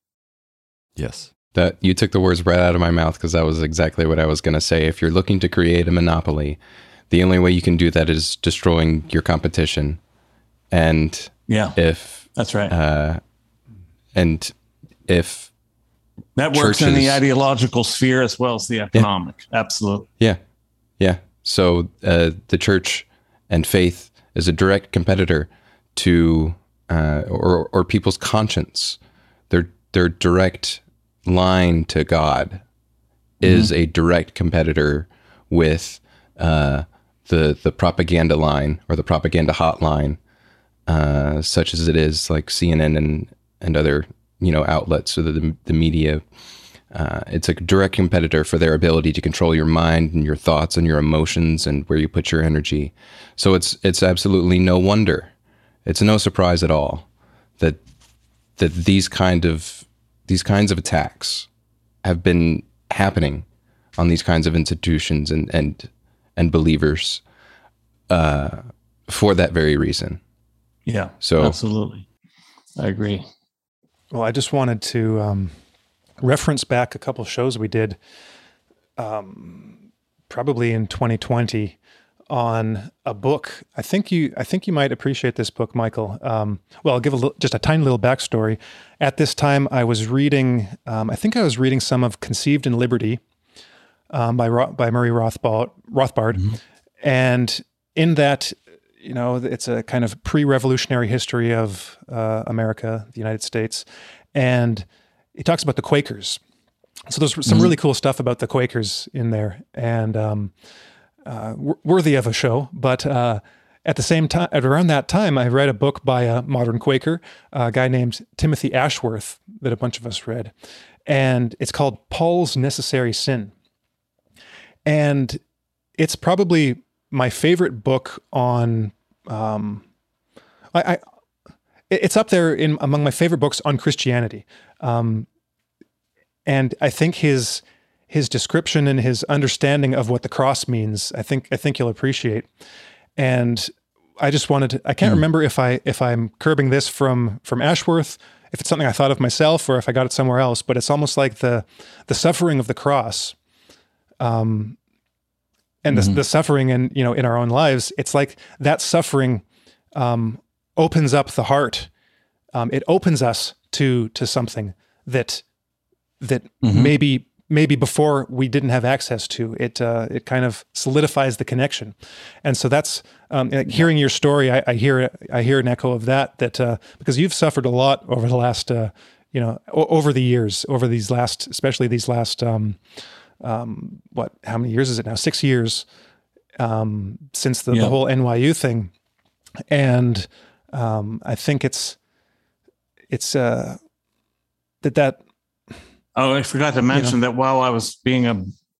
Yes. That you took the words right out of my mouth because that was exactly what I was going to say. If you're looking to create a monopoly, the only way you can do that is destroying your competition. And yeah, if that's right, uh, and if that works churches, in the ideological sphere as well as the economic, yeah. absolutely. Yeah, yeah. So uh, the church and faith is a direct competitor to uh, or or people's conscience. Their their direct line to God is mm-hmm. a direct competitor with uh, the the propaganda line or the propaganda hotline, uh, such as it is like CNN and and other you know outlets, so the the media. Uh, it's a direct competitor for their ability to control your mind and your thoughts and your emotions and where you put your energy. So it's it's absolutely no wonder, it's no surprise at all that that these kind of these kinds of attacks have been happening on these kinds of institutions and and and believers uh, for that very reason. Yeah. So absolutely, I agree. Well, I just wanted to um, reference back a couple shows we did, um, probably in 2020, on a book. I think you, I think you might appreciate this book, Michael. Um, well, I'll give a little, just a tiny little backstory. At this time, I was reading. Um, I think I was reading some of "Conceived in Liberty" um, by by Murray Rothbard, Rothbard, mm-hmm. and in that, you know, it's a kind of pre-revolutionary history of uh, America, the United States, and he talks about the Quakers. So there's some mm-hmm. really cool stuff about the Quakers in there, and um, uh, worthy of a show. But uh, at the same time, at around that time, I read a book by a modern Quaker, a guy named Timothy Ashworth, that a bunch of us read, and it's called Paul's Necessary Sin, and it's probably my favorite book on. Um, I, I, it's up there in among my favorite books on Christianity, um, and I think his his description and his understanding of what the cross means, I think I think you'll appreciate. And I just wanted to, I can't mm. remember if I if I'm curbing this from from Ashworth, if it's something I thought of myself or if I got it somewhere else, but it's almost like the the suffering of the cross. Um, and mm-hmm. the, the suffering in you know in our own lives it's like that suffering um, opens up the heart um, it opens us to to something that that mm-hmm. maybe maybe before we didn't have access to it uh, it kind of solidifies the connection and so that's um, like hearing your story I, I, hear I hear an echo of that that uh, because you've suffered a lot over the last uh, you know o- over the years over these last especially these last um, um, what how many years is it now? Six years um, since the, yeah. the, whole NYU thing, and um, I think it's it's uh, that that. Oh, I forgot to mention you know, that while I was being a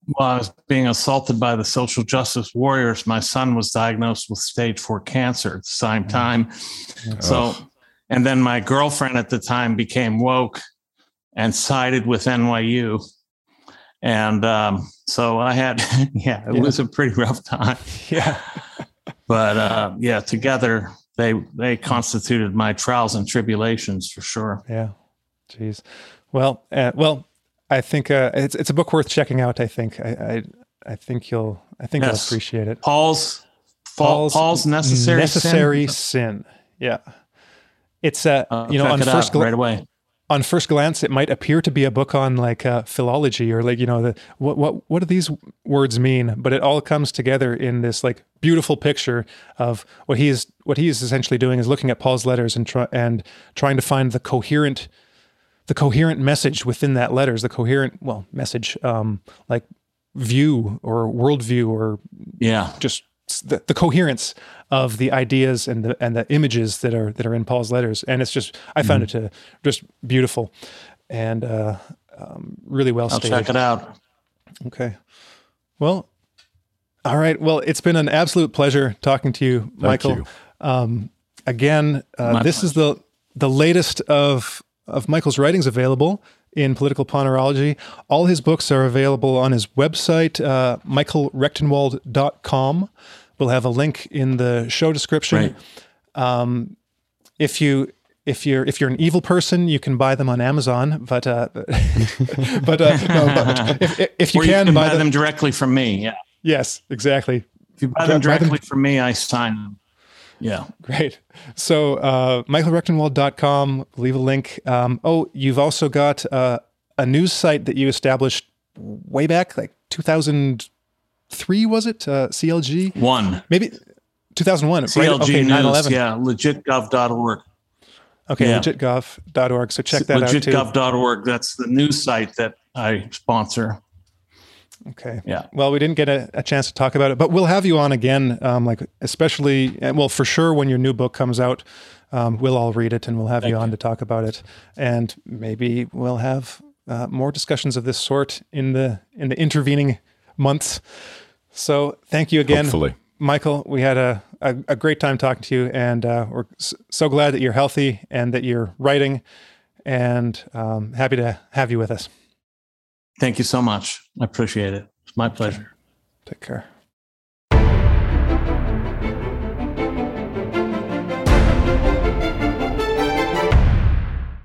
while I was being assaulted by the social justice warriors, my son was diagnosed with stage four cancer at the same time. So, and then my girlfriend at the time became woke and sided with NYU. And um, so I had, [LAUGHS] yeah, it yeah. was a pretty rough time. [LAUGHS] Yeah. [LAUGHS] but uh, yeah, together they they constituted my trials and tribulations for sure. Yeah. Jeez. Well, uh, well, I think uh, it's it's a book worth checking out. I think I I, I think you'll I think yes. you'll appreciate it. Paul's Paul's, Paul's necessary necessary sin. sin. Yeah. It's uh, uh you know on first gl- right away on first glance, it might appear to be a book on like uh, philology or like you know the what what what do these words mean? But it all comes together in this like beautiful picture of what he is what he is essentially doing is looking at Paul's letters and try and trying to find the coherent the coherent message within that letters, the coherent well message um, like view or worldview or yeah just the, the coherence of the ideas and the and the images that are that are in Paul's letters, and it's just I found mm-hmm. it to just beautiful and uh, um, really well I'll stated. check it out. Okay, well, all right. Well, it's been an absolute pleasure talking to you, Michael. You. Um, again, uh, this pleasure. is the the latest of of Michael's writings available in political ponerology. All his books are available on his website, uh, michaelrectenwald.com. We'll have a link in the show description. Right. Um, if you if you're if you're an evil person, you can buy them on Amazon. But uh, [LAUGHS] but, uh, no, but if, if you, can, you can buy, them, them, directly from me. Yeah. Yes, exactly. If you buy them directly from me, I sign them. Yeah. [LAUGHS] Great. So uh, michaelrectenwald.com, leave a link. Um, oh, you've also got uh, a news site that you established way back, like 2003, was it? Uh, CLG? One. Maybe 2001. CLG right? okay, News, yeah, legitgov.org. Okay, yeah. legitgov.org. So check that legitgov. out. Legitgov.org. That's the news site that I sponsor. Okay. Yeah. Well, we didn't get a, a, chance to talk about it, but we'll have you on again. Um, like especially, well, for sure when your new book comes out, um, we'll all read it and we'll have Thank you on you. to talk about it, and maybe we'll have uh, more discussions of this sort in the in the intervening months. So thank you again, Hopefully. Michael. We had a, a, a great time talking to you, and uh, we're so glad that you're healthy and that you're writing, and um, happy to have you with us. Thank you so much. I appreciate it. It's my pleasure. Take care.